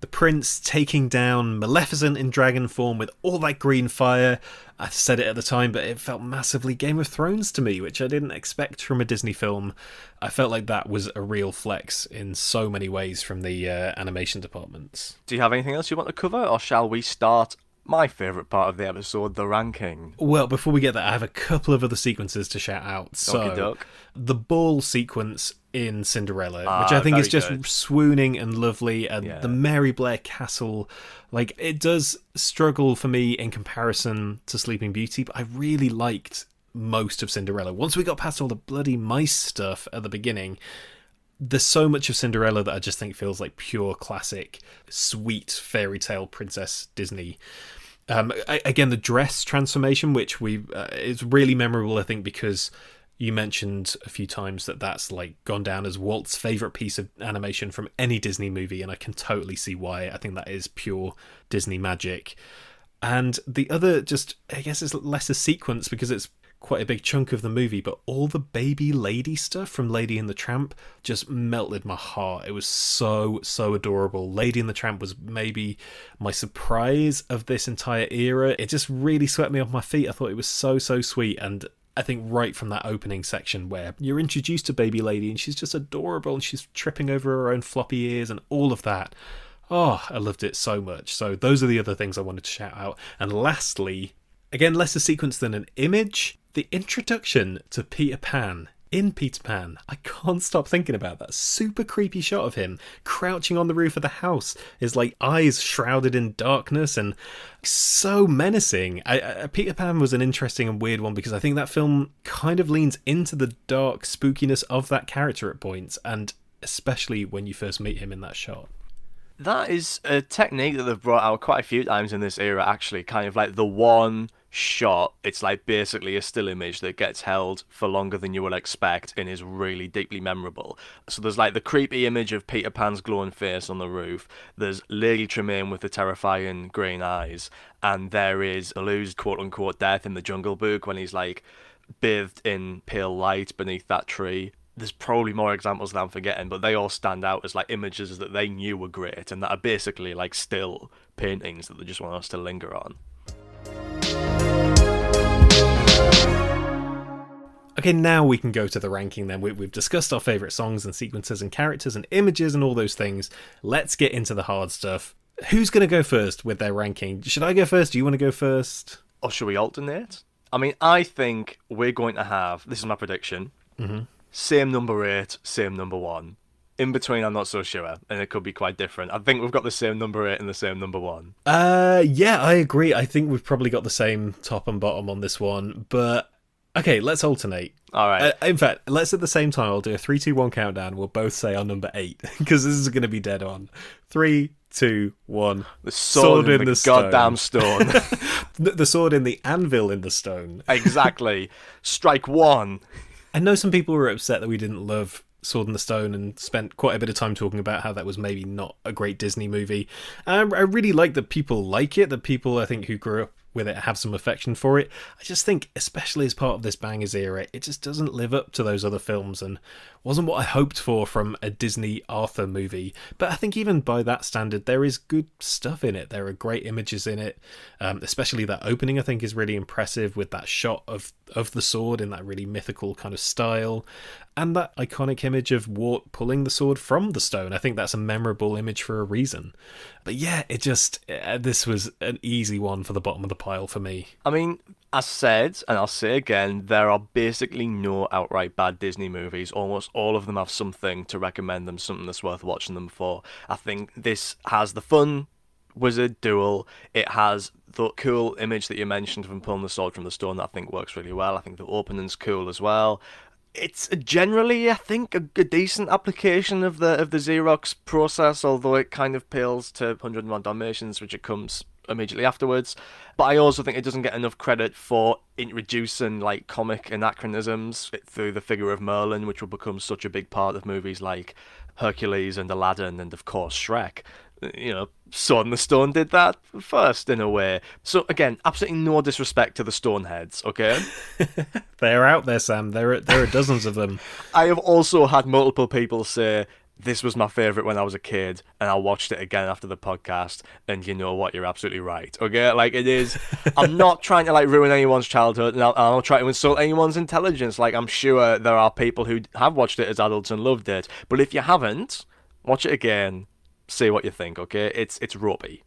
The prince taking down Maleficent in dragon form with all that green fire. I said it at the time, but it felt massively Game of Thrones to me, which I didn't expect from a Disney film. I felt like that was a real flex in so many ways from the uh, animation departments. Do you have anything else you want to cover, or shall we start my favourite part of the episode, the ranking. Well, before we get there, I have a couple of other sequences to shout out. So, the ball sequence in Cinderella, ah, which I think is just good. swooning and lovely, and yeah. the Mary Blair Castle, like it does struggle for me in comparison to Sleeping Beauty, but I really liked most of Cinderella. Once we got past all the bloody mice stuff at the beginning, there's so much of Cinderella that I just think feels like pure classic, sweet fairy tale princess Disney. Um, again, the dress transformation, which we uh, is really memorable, I think, because you mentioned a few times that that's like gone down as Walt's favorite piece of animation from any Disney movie, and I can totally see why. I think that is pure Disney magic. And the other, just I guess it's less a sequence because it's quite a big chunk of the movie, but all the baby lady stuff from Lady and the Tramp just melted my heart. It was so, so adorable. Lady and the Tramp was maybe my surprise of this entire era. It just really swept me off my feet. I thought it was so, so sweet. And I think right from that opening section where you're introduced to Baby Lady and she's just adorable and she's tripping over her own floppy ears and all of that. Oh, I loved it so much. So those are the other things I wanted to shout out. And lastly, again, less a sequence than an image the introduction to Peter Pan in Peter Pan. I can't stop thinking about that super creepy shot of him crouching on the roof of the house, his like eyes shrouded in darkness and so menacing. I, I, Peter Pan was an interesting and weird one because I think that film kind of leans into the dark spookiness of that character at points, and especially when you first meet him in that shot. That is a technique that they've brought out quite a few times in this era, actually. Kind of like the one shot, it's like basically a still image that gets held for longer than you would expect and is really deeply memorable. So there's like the creepy image of Peter Pan's glowing face on the roof, there's Lady Tremaine with the terrifying green eyes, and there is Baloo's quote unquote death in the Jungle Book when he's like bathed in pale light beneath that tree there's probably more examples that I'm forgetting, but they all stand out as like images that they knew were great and that are basically like still paintings that they just want us to linger on. Okay, now we can go to the ranking then. We, have discussed our favourite songs and sequences and characters and images and all those things. Let's get into the hard stuff. Who's going to go first with their ranking? Should I go first? Do you want to go first? Or should we alternate? I mean, I think we're going to have this is my prediction. Mm-hmm. Same number eight, same number one. In between, I'm not so sure, and it could be quite different. I think we've got the same number eight and the same number one. Uh, yeah, I agree. I think we've probably got the same top and bottom on this one, but okay, let's alternate. All right. Uh, in fact, let's at the same time. I'll do a three, two, one countdown. We'll both say our number eight <laughs> because this is going to be dead on. Three, two, one. The sword, sword in, in, the, the goddamn stone. <laughs> <laughs> the, the sword in the anvil in the stone. Exactly. Strike one. I know some people were upset that we didn't love Sword in the Stone and spent quite a bit of time talking about how that was maybe not a great Disney movie. I, I really like that people like it, that people I think who grew up with it have some affection for it. I just think, especially as part of this bangers era, it just doesn't live up to those other films and wasn't what I hoped for from a Disney Arthur movie. But I think even by that standard, there is good stuff in it. There are great images in it, um, especially that opening. I think is really impressive with that shot of of the sword in that really mythical kind of style and that iconic image of Wart pulling the sword from the stone. I think that's a memorable image for a reason. But yeah, it just uh, this was an easy one for the bottom of the pile for me. I mean, as said, and I'll say again, there are basically no outright bad Disney movies. Almost all of them have something to recommend them, something that's worth watching them for. I think this has the fun wizard duel. It has the cool image that you mentioned from pulling the sword from the stone that I think works really well. I think the opening's cool as well it's generally, I think, a, a, decent application of the of the Xerox process, although it kind of pales to 101 Dalmatians, which it comes immediately afterwards. But I also think it doesn't get enough credit for introducing like comic anachronisms through the figure of Merlin, which will become such a big part of movies like Hercules and Aladdin, and of course Shrek you know, Sword in the Stone did that first in a way. So again, absolutely no disrespect to the Stoneheads, okay? <laughs> They're out there, Sam. There are there are dozens of them. <laughs> I have also had multiple people say this was my favorite when I was a kid, and I watched it again after the podcast. And you know what? You're absolutely right. Okay, like it is. <laughs> I'm not trying to like ruin anyone's childhood, and I'm not trying to insult anyone's intelligence. Like I'm sure there are people who have watched it as adults and loved it, but if you haven't, watch it again say what you think. Okay, it's it's ropey.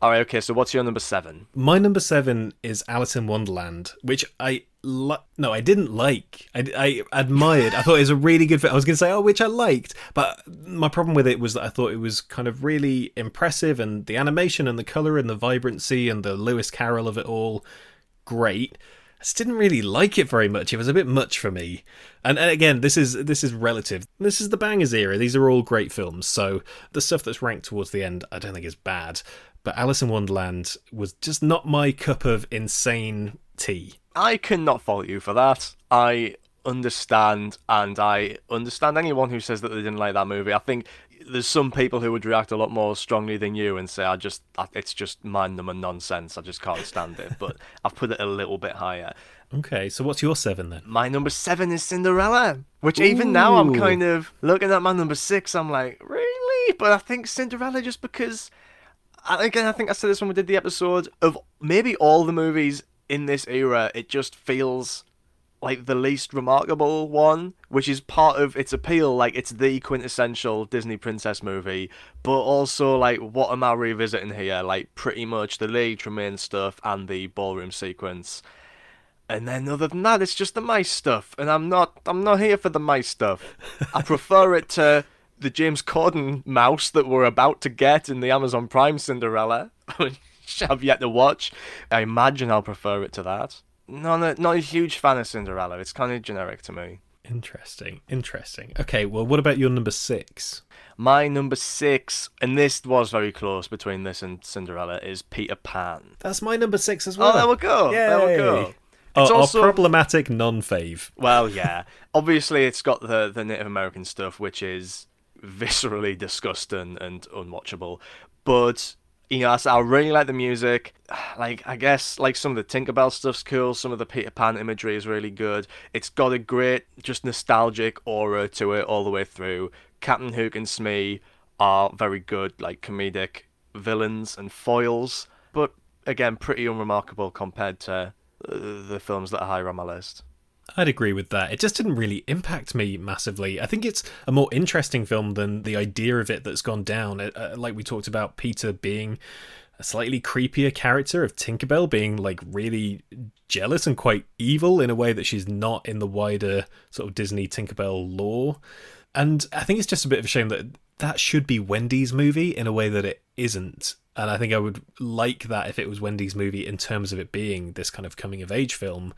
All right. Okay. So what's your number seven? My number seven is Alice in Wonderland, which I li- no, I didn't like. I, I admired. I thought it was a really good. I was going to say, oh, which I liked, but my problem with it was that I thought it was kind of really impressive, and the animation and the color and the vibrancy and the Lewis Carroll of it all, great. I just didn't really like it very much. It was a bit much for me. And, and again, this is this is relative. This is the bangers era. These are all great films. So the stuff that's ranked towards the end, I don't think is bad. But Alice in Wonderland was just not my cup of insane tea. I cannot fault you for that. I understand, and I understand anyone who says that they didn't like that movie. I think there's some people who would react a lot more strongly than you and say, "I just, it's just mind them and nonsense. I just can't stand it." But <laughs> I've put it a little bit higher. Okay, so what's your seven then? My number seven is Cinderella, which Ooh. even now I'm kind of looking at my number six. I'm like, really? But I think Cinderella just because. Again, I think I said this when we did the episode of maybe all the movies in this era. It just feels like the least remarkable one, which is part of its appeal. Like it's the quintessential Disney princess movie, but also like what am I revisiting here? Like pretty much the Lady Tremaine stuff and the ballroom sequence. And then other than that, it's just the mice stuff, and I'm not I'm not here for the mice stuff. I <laughs> prefer it to the James Corden mouse that we're about to get in the Amazon Prime Cinderella, <laughs> which I've yet to watch. I imagine I'll prefer it to that. Not a, not a huge fan of Cinderella. It's kind of generic to me. Interesting. Interesting. Okay, well, what about your number six? My number six, and this was very close between this and Cinderella, is Peter Pan. That's my number six as well. Oh, there we go. Yay. There we go. Uh, it's our, also... our problematic non-fave. Well, yeah. Obviously, it's got the the Native American stuff, which is viscerally disgusting and unwatchable. But you know, I really like the music. <sighs> Like, I guess, like some of the Tinkerbell stuff's cool. Some of the Peter Pan imagery is really good. It's got a great, just nostalgic aura to it all the way through. Captain Hook and Smee are very good, like comedic villains and foils. But again, pretty unremarkable compared to uh, the films that are higher on my list. I'd agree with that. It just didn't really impact me massively. I think it's a more interesting film than the idea of it that's gone down. Uh, uh, like we talked about Peter being a slightly creepier character of Tinkerbell being like really jealous and quite evil in a way that she's not in the wider sort of Disney Tinkerbell lore. And I think it's just a bit of a shame that that should be Wendy's movie in a way that it isn't. And I think I would like that if it was Wendy's movie in terms of it being this kind of coming of age film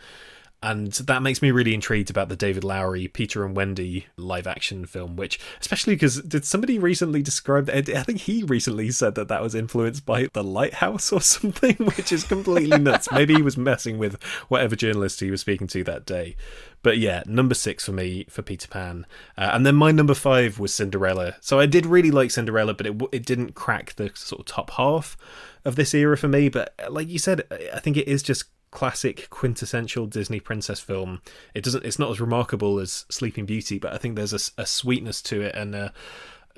and that makes me really intrigued about the David Lowery Peter and Wendy live action film, which, especially because did somebody recently describe that? I think he recently said that that was influenced by The Lighthouse or <laughs> something, which is completely nuts. Maybe he was messing with whatever journalist he was speaking to that day. But yeah, number six for me for Peter Pan. Uh, and then my number five was Cinderella. So I did really like Cinderella, but it, it didn't crack the sort of top half of this era for me. But like you said, I think it is just classic quintessential Disney princess film. It doesn't. It's not as remarkable as Sleeping Beauty, but I think there's a, a sweetness to it and a,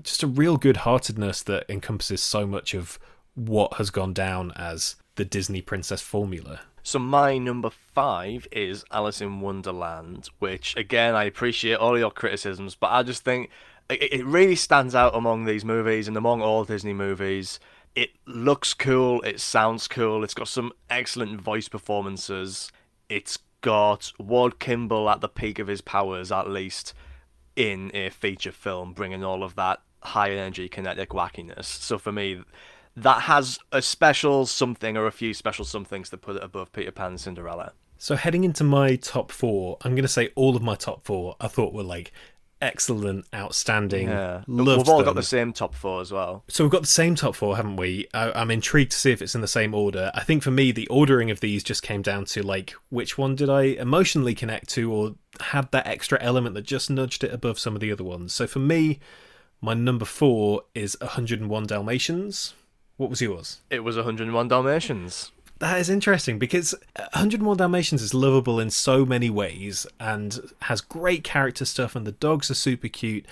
just a real good-heartedness that encompasses so much of what has gone down as the Disney princess formula. So my number five is Alice in Wonderland, which again I appreciate all your criticisms, but I just think it really stands out among these movies and among all Disney movies it looks cool, it sounds cool, it's got some excellent voice performances. It's got Ward Kimball at the peak of his powers, at least in a feature film, bringing all of that high energy kinetic wackiness. So for me, that has a special something or a few special somethings to put it above Peter Pan and Cinderella. So heading into my top four, I'm going to say all of my top four I thought were like excellent, outstanding. Yeah. We've all them. got the same top four as well. So we've got the same top four, haven't we? I, am intrigued to see if it's in the same order. I think for me, the ordering of these just came down to like which one did I emotionally connect to, or had that extra element that just nudged it above some of the other ones. So for me, my number four is 101 Dalmatians. What was yours? It was 101 Dalmatians. That is interesting because 101 Dalmatians is lovable in so many ways and has great character stuff, and the dogs are super cute.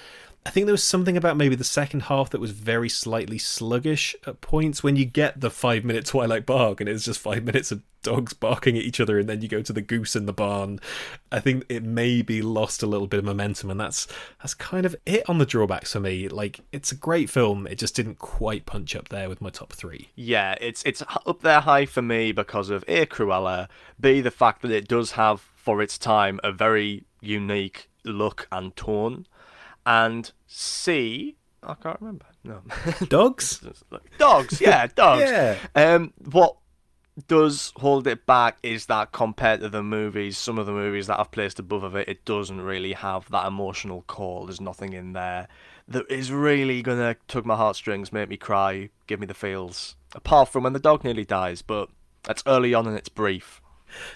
I think there was something about maybe the second half that was very slightly sluggish at points when you get the five minute Twilight bark and it's just five <laughs> minutes of dogs barking at each other and then you go to the goose in the barn. I think it maybe lost a little bit of momentum and that's that's kind of it on the drawbacks for me. Like it's a great film, it just didn't quite punch up there with my top three. Yeah, it's it's up there high for me because of A Cruella, B the fact that it does have for its time a very unique look and tone and C. I can't remember. No. <laughs> Dogs? dogs, yeah, <laughs> dogs. yeah. Um, what does hold it back is that compared to the movies, some of the movies that I've placed above of it, it doesn't really have that emotional core. There's nothing in there that is really gonna tug my heartstrings, make me cry, give me the feels. Apart from when the dog nearly dies, but that's early on and it's brief.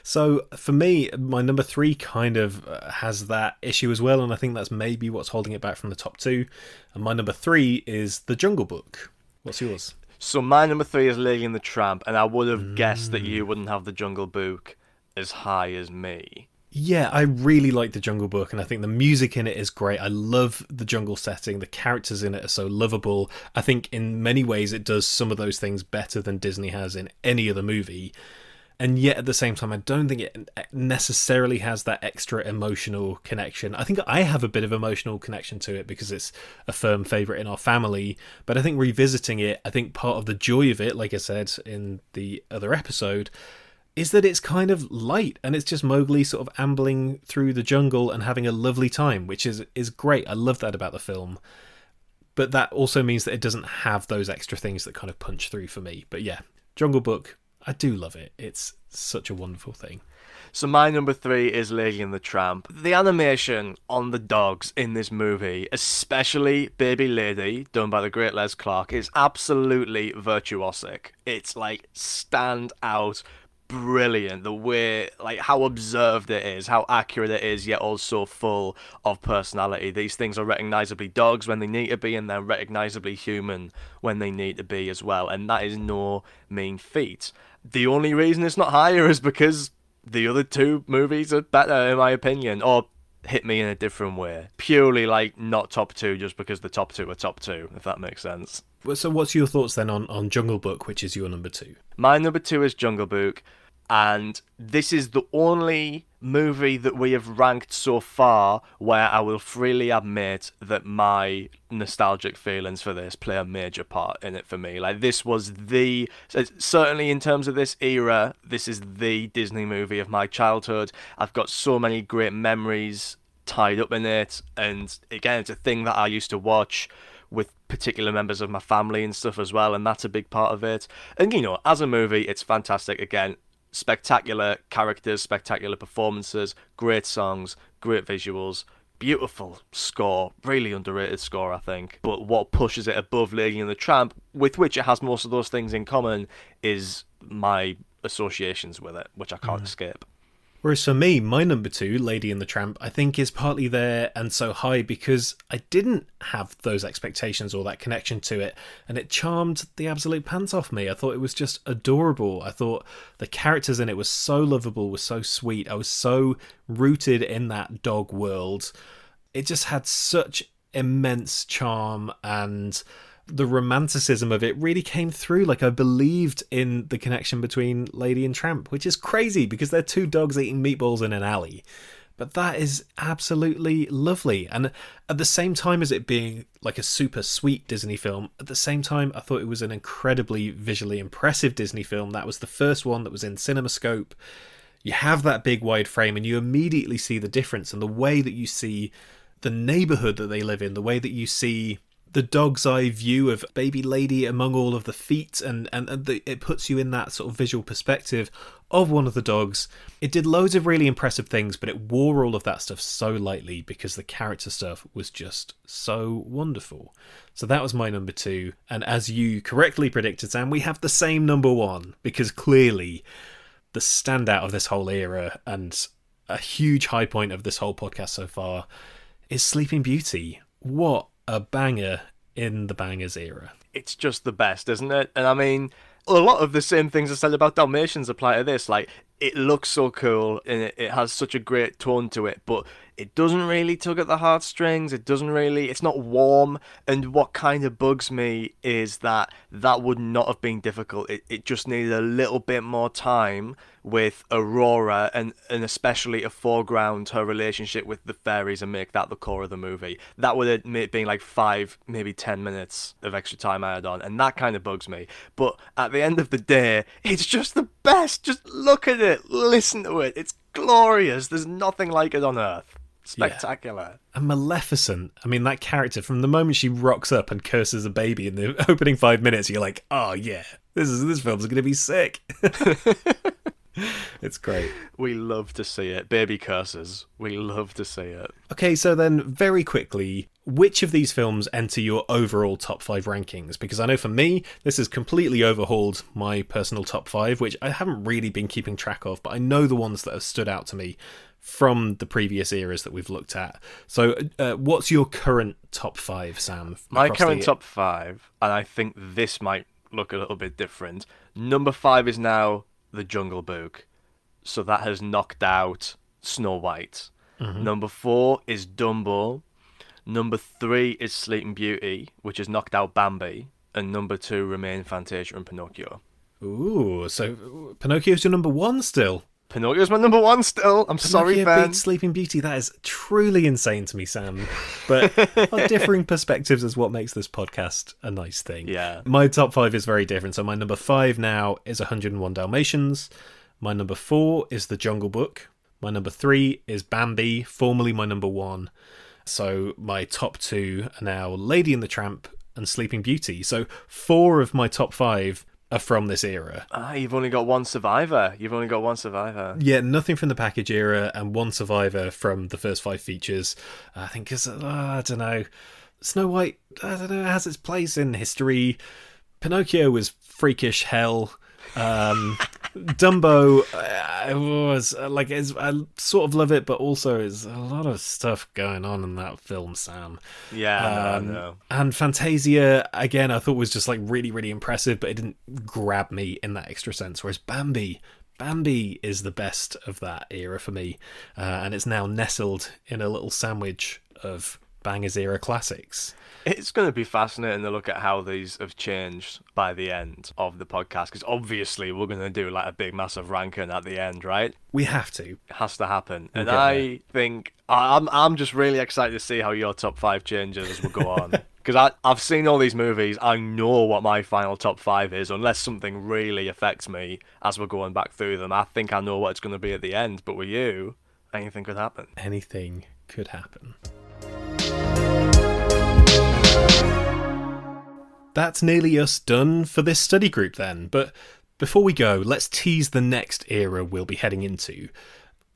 So for me, my number three kind of uh, has that issue as well, and I think that's maybe what's holding it back from the top two. And my number three is The Jungle Book. What's yours? So my number three is Lady and the Tramp, and I would have mm. guessed that you mm. wouldn't have The Jungle Book as high as me. Yeah, I really like the Jungle Book, and I think the music in it is great. I love the jungle setting. The characters in it are so lovable. I think in many ways it does some of those things better than Disney has in any other movie and yet at the same time, I don't think it necessarily has that extra emotional connection. I think I have a bit of emotional connection to it because it's a firm favorite in our family. But I think revisiting it, I think part of the joy of it, like I said in the other episode, is that it's kind of light and it's just Mowgli sort of ambling through the jungle and having a lovely time, which is is great. I love that about the film. But that also means that it doesn't have those extra things that kind of punch through for me. But yeah, Jungle Book, I do love it. It's such a wonderful thing. So my number three is Lady and the Tramp. The animation on the dogs in this movie, especially Baby Lady, done by the great Les Clark, is absolutely virtuosic. It's like stand out brilliant the way like how observed it is how accurate it is yet also full of personality these things are recognizably dogs when they need to be and they're recognizably human when they need to be as well and that is no mean feat the only reason it's not higher is because the other two movies are better in my opinion, or hit me in a different way. Purely like not top two just because the top two are top two, if that makes sense. So what's your thoughts then on, on Jungle Book, which is your number two? My number two is Jungle Book and this is the only movie that we have ranked so far where I will freely admit that my nostalgic feelings for this play a major part in it for me. Like this was the certainly in terms of this era, this is the Disney movie of my childhood. I've got so many great memories tied up in it and again it's a thing that I used to watch with particular members of my family and stuff as well, and that's a big part of it. And you know, as a movie, it's fantastic. Again, spectacular characters, spectacular performances, great songs, great visuals, beautiful score, really underrated score, I think. But what pushes it above Lady and the Tramp, with which it has most of those things in common, is my associations with it, which I can't mm. escape. Whereas for me, my number two, Lady and the Tramp, I think is partly there and so high because I didn't have those expectations or that connection to it, and it charmed the absolute pants off me. I thought it was just adorable. I thought the characters in it were so lovable, were so sweet. I was so rooted in that dog world. It just had such immense charm and the romanticism of it really came through. Like I believed in the connection between Lady and Tramp, which is crazy because they're two dogs eating meatballs in an alley. But that is absolutely lovely. And at the same time as it being like a super sweet Disney film, at the same time I thought it was an incredibly visually impressive Disney film. That was the first one that was in CinemaScope. You have that big wide frame and you immediately see the difference and the way that you see the neighborhood that they live in, the way that you see the dog's eye view of baby lady among all of the feet and and, and the, it puts you in that sort of visual perspective of one of the dogs. It did loads of really impressive things but it wore all of that stuff so lightly because the character stuff was just so wonderful. So that was my number two. And as you correctly predicted sam we have the same number one because clearly the standout of this whole era and a huge high point of this whole podcast so far is sleeping beauty. What a banger in the bangers era. It's just the best, isn't it? And I mean, a lot of the same things I said about Dalmatians apply to this. Like, it looks so cool and it, it has such a great tone to it, but it doesn't really tug at the heartstrings. It doesn't really, it's not warm. And what kind of bugs me is that that would not have been difficult. It, it just needed a little bit more time with Aurora and, and especially a foreground her relationship with the fairies and make that the core of the movie. That would have been like five, maybe ten minutes of extra time I had on, and that kind of bugs me. But at the end of the day, it's just the best. Just look at it, listen to it. It's glorious. There's nothing like it on earth. Spectacular. Yeah. And Maleficent, I mean, that character, from the moment she rocks up and curses a baby in the <laughs> opening five minutes, you're like, oh, yeah, this is this film's going to be sick. <laughs> <laughs> <laughs> it's great. We love to see it. Baby curses. We love to see it. Okay, so then, very quickly, which of these films enter your overall top five rankings? Because I know for me, this has completely overhauled my personal top five, which I haven't really been keeping track of, but I know the ones that have stood out to me from the previous eras that we've looked at. So, uh, what's your current top five, Sam? My current top five, and I think this might look a little bit different. Number five is now The Jungle Book, so that has knocked out Snow White. Mm-hmm. Number four is Dumbo. Number three is Sleeping Beauty, which has knocked out Bambi, and number two remain Fantasia and Pinocchio. Ooh, so Pinocchio's your number one still. Pinocchio's my number one still. I'm sorry, Pinocchio Ben. Beats Sleeping Beauty. That is truly insane to me, Sam. But our <laughs> differing perspectives is what makes this podcast a nice thing. Yeah. My top five is very different. So my number five now is 101 Dalmatians. My number four is The Jungle Book. My number three is Bambi, formerly my number one. So my top two are now Lady and the Tramp and Sleeping Beauty. So four of my top five are from this era. Ah, you've only got one survivor. You've only got one survivor. Yeah, nothing from the package era and one survivor from the first five features. I think because uh, I don't know, Snow White. I don't know has its place in history. Pinocchio was freakish hell. Um, Dumbo uh, was uh, like it's, I sort of love it, but also there's a lot of stuff going on in that film, Sam. Yeah, Um, no, no. And Fantasia again, I thought was just like really, really impressive, but it didn't grab me in that extra sense. Whereas Bambi, Bambi is the best of that era for me, uh, and it's now nestled in a little sandwich of Bangers era classics. It's going to be fascinating to look at how these have changed by the end of the podcast because obviously we're going to do like a big massive ranking at the end, right? We have to. It has to happen. and get I think I'm I'm just really excited to see how your top five changes as we go on. <laughs> Because I've seen all these movies, I know what my final top five is, unless something really affects me as we're going back through them. I think I know what it's going to be at the end, but with you, anything could happen. Anything could happen. That's nearly us done for this study group then, but before we go, let's tease the next era we'll be heading into.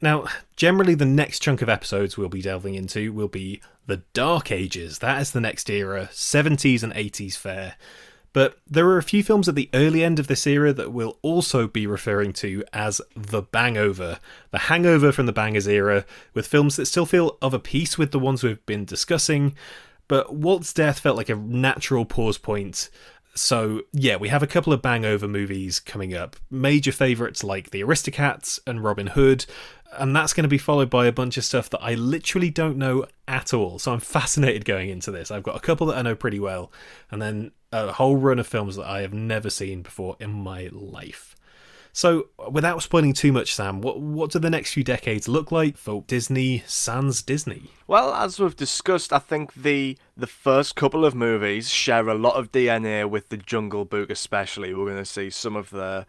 Now, generally, the next chunk of episodes we'll be delving into will be the Dark Ages. That is the next era, 70s and 80s fare. But there are a few films at the early end of this era that we'll also be referring to as the Bangover, the hangover from the Bangers era, with films that still feel of a piece with the ones we've been discussing. But Walt's death felt like a natural pause point. So, yeah, we have a couple of Bangover movies coming up. Major favourites like The Aristocats and Robin Hood, and that's going to be followed by a bunch of stuff that I literally don't know at all. So I'm fascinated going into this. I've got a couple that I know pretty well, and then a whole run of films that I have never seen before in my life. So, without spoiling too much, Sam, what what do the next few decades look like for Disney sans Disney? Well, as we've discussed, I think the the first couple of movies share a lot of DNA with the Jungle Book, especially. We're going to see some of the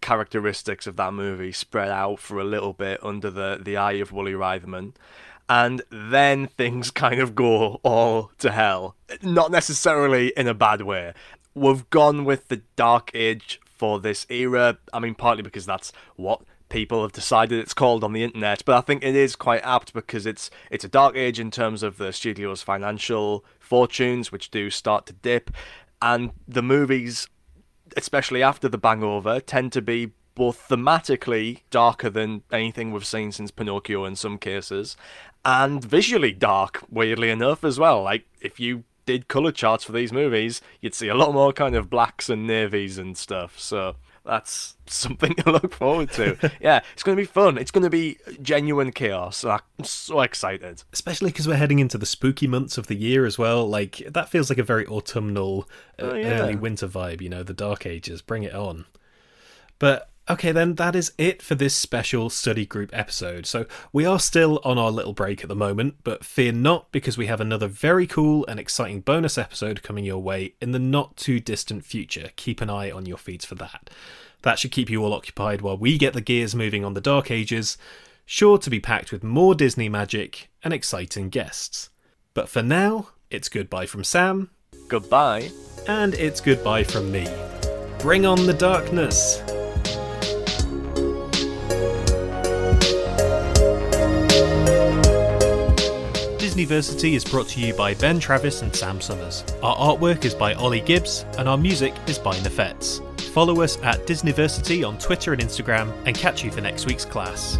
characteristics of that movie spread out for a little bit under the the eye of Woolie Reitherman. And then things <laughs> kind of go all to hell. Not necessarily in a bad way. We've gone with the Dark Age for this era. I mean, partly because that's what people have decided it's called on the internet, but I think it is quite apt because it's it's a dark age in terms of the studio's financial fortunes, which do start to dip, and the movies, especially after the Bangover, tend to be both thematically darker than anything we've seen since Pinocchio in some cases, and visually dark, weirdly enough, as well. Like if you did color charts for these movies, you'd see a lot more kind of blacks and navies and stuff. So that's <laughs> something to look forward to. <laughs> yeah, it's going to be fun. It's going to be genuine chaos. I'm so excited. Especially because we're heading into the spooky months of the year as well. Like that feels like a very autumnal, uh, Oh, yeah. early winter vibe. You know, the Dark Ages. Bring it on. But okay, then that is it for this special study group episode. So we are still on our little break at the moment, but fear not because we have another very cool and exciting bonus episode coming your way in the not too distant future. Keep an eye on your feeds for that. That should keep you all occupied while we get the gears moving on the Dark Ages, sure to be packed with more Disney magic and exciting guests. But for now, it's goodbye from Sam, Goodbye. and it's goodbye from me. Bring on the darkness! Disneyversity is brought to you by Ben Travis and Sam Summers. Our artwork is by Ollie Gibbs, and our music is by Nefets. Follow us at Disneyversity on Twitter and Instagram, and catch you for next week's class.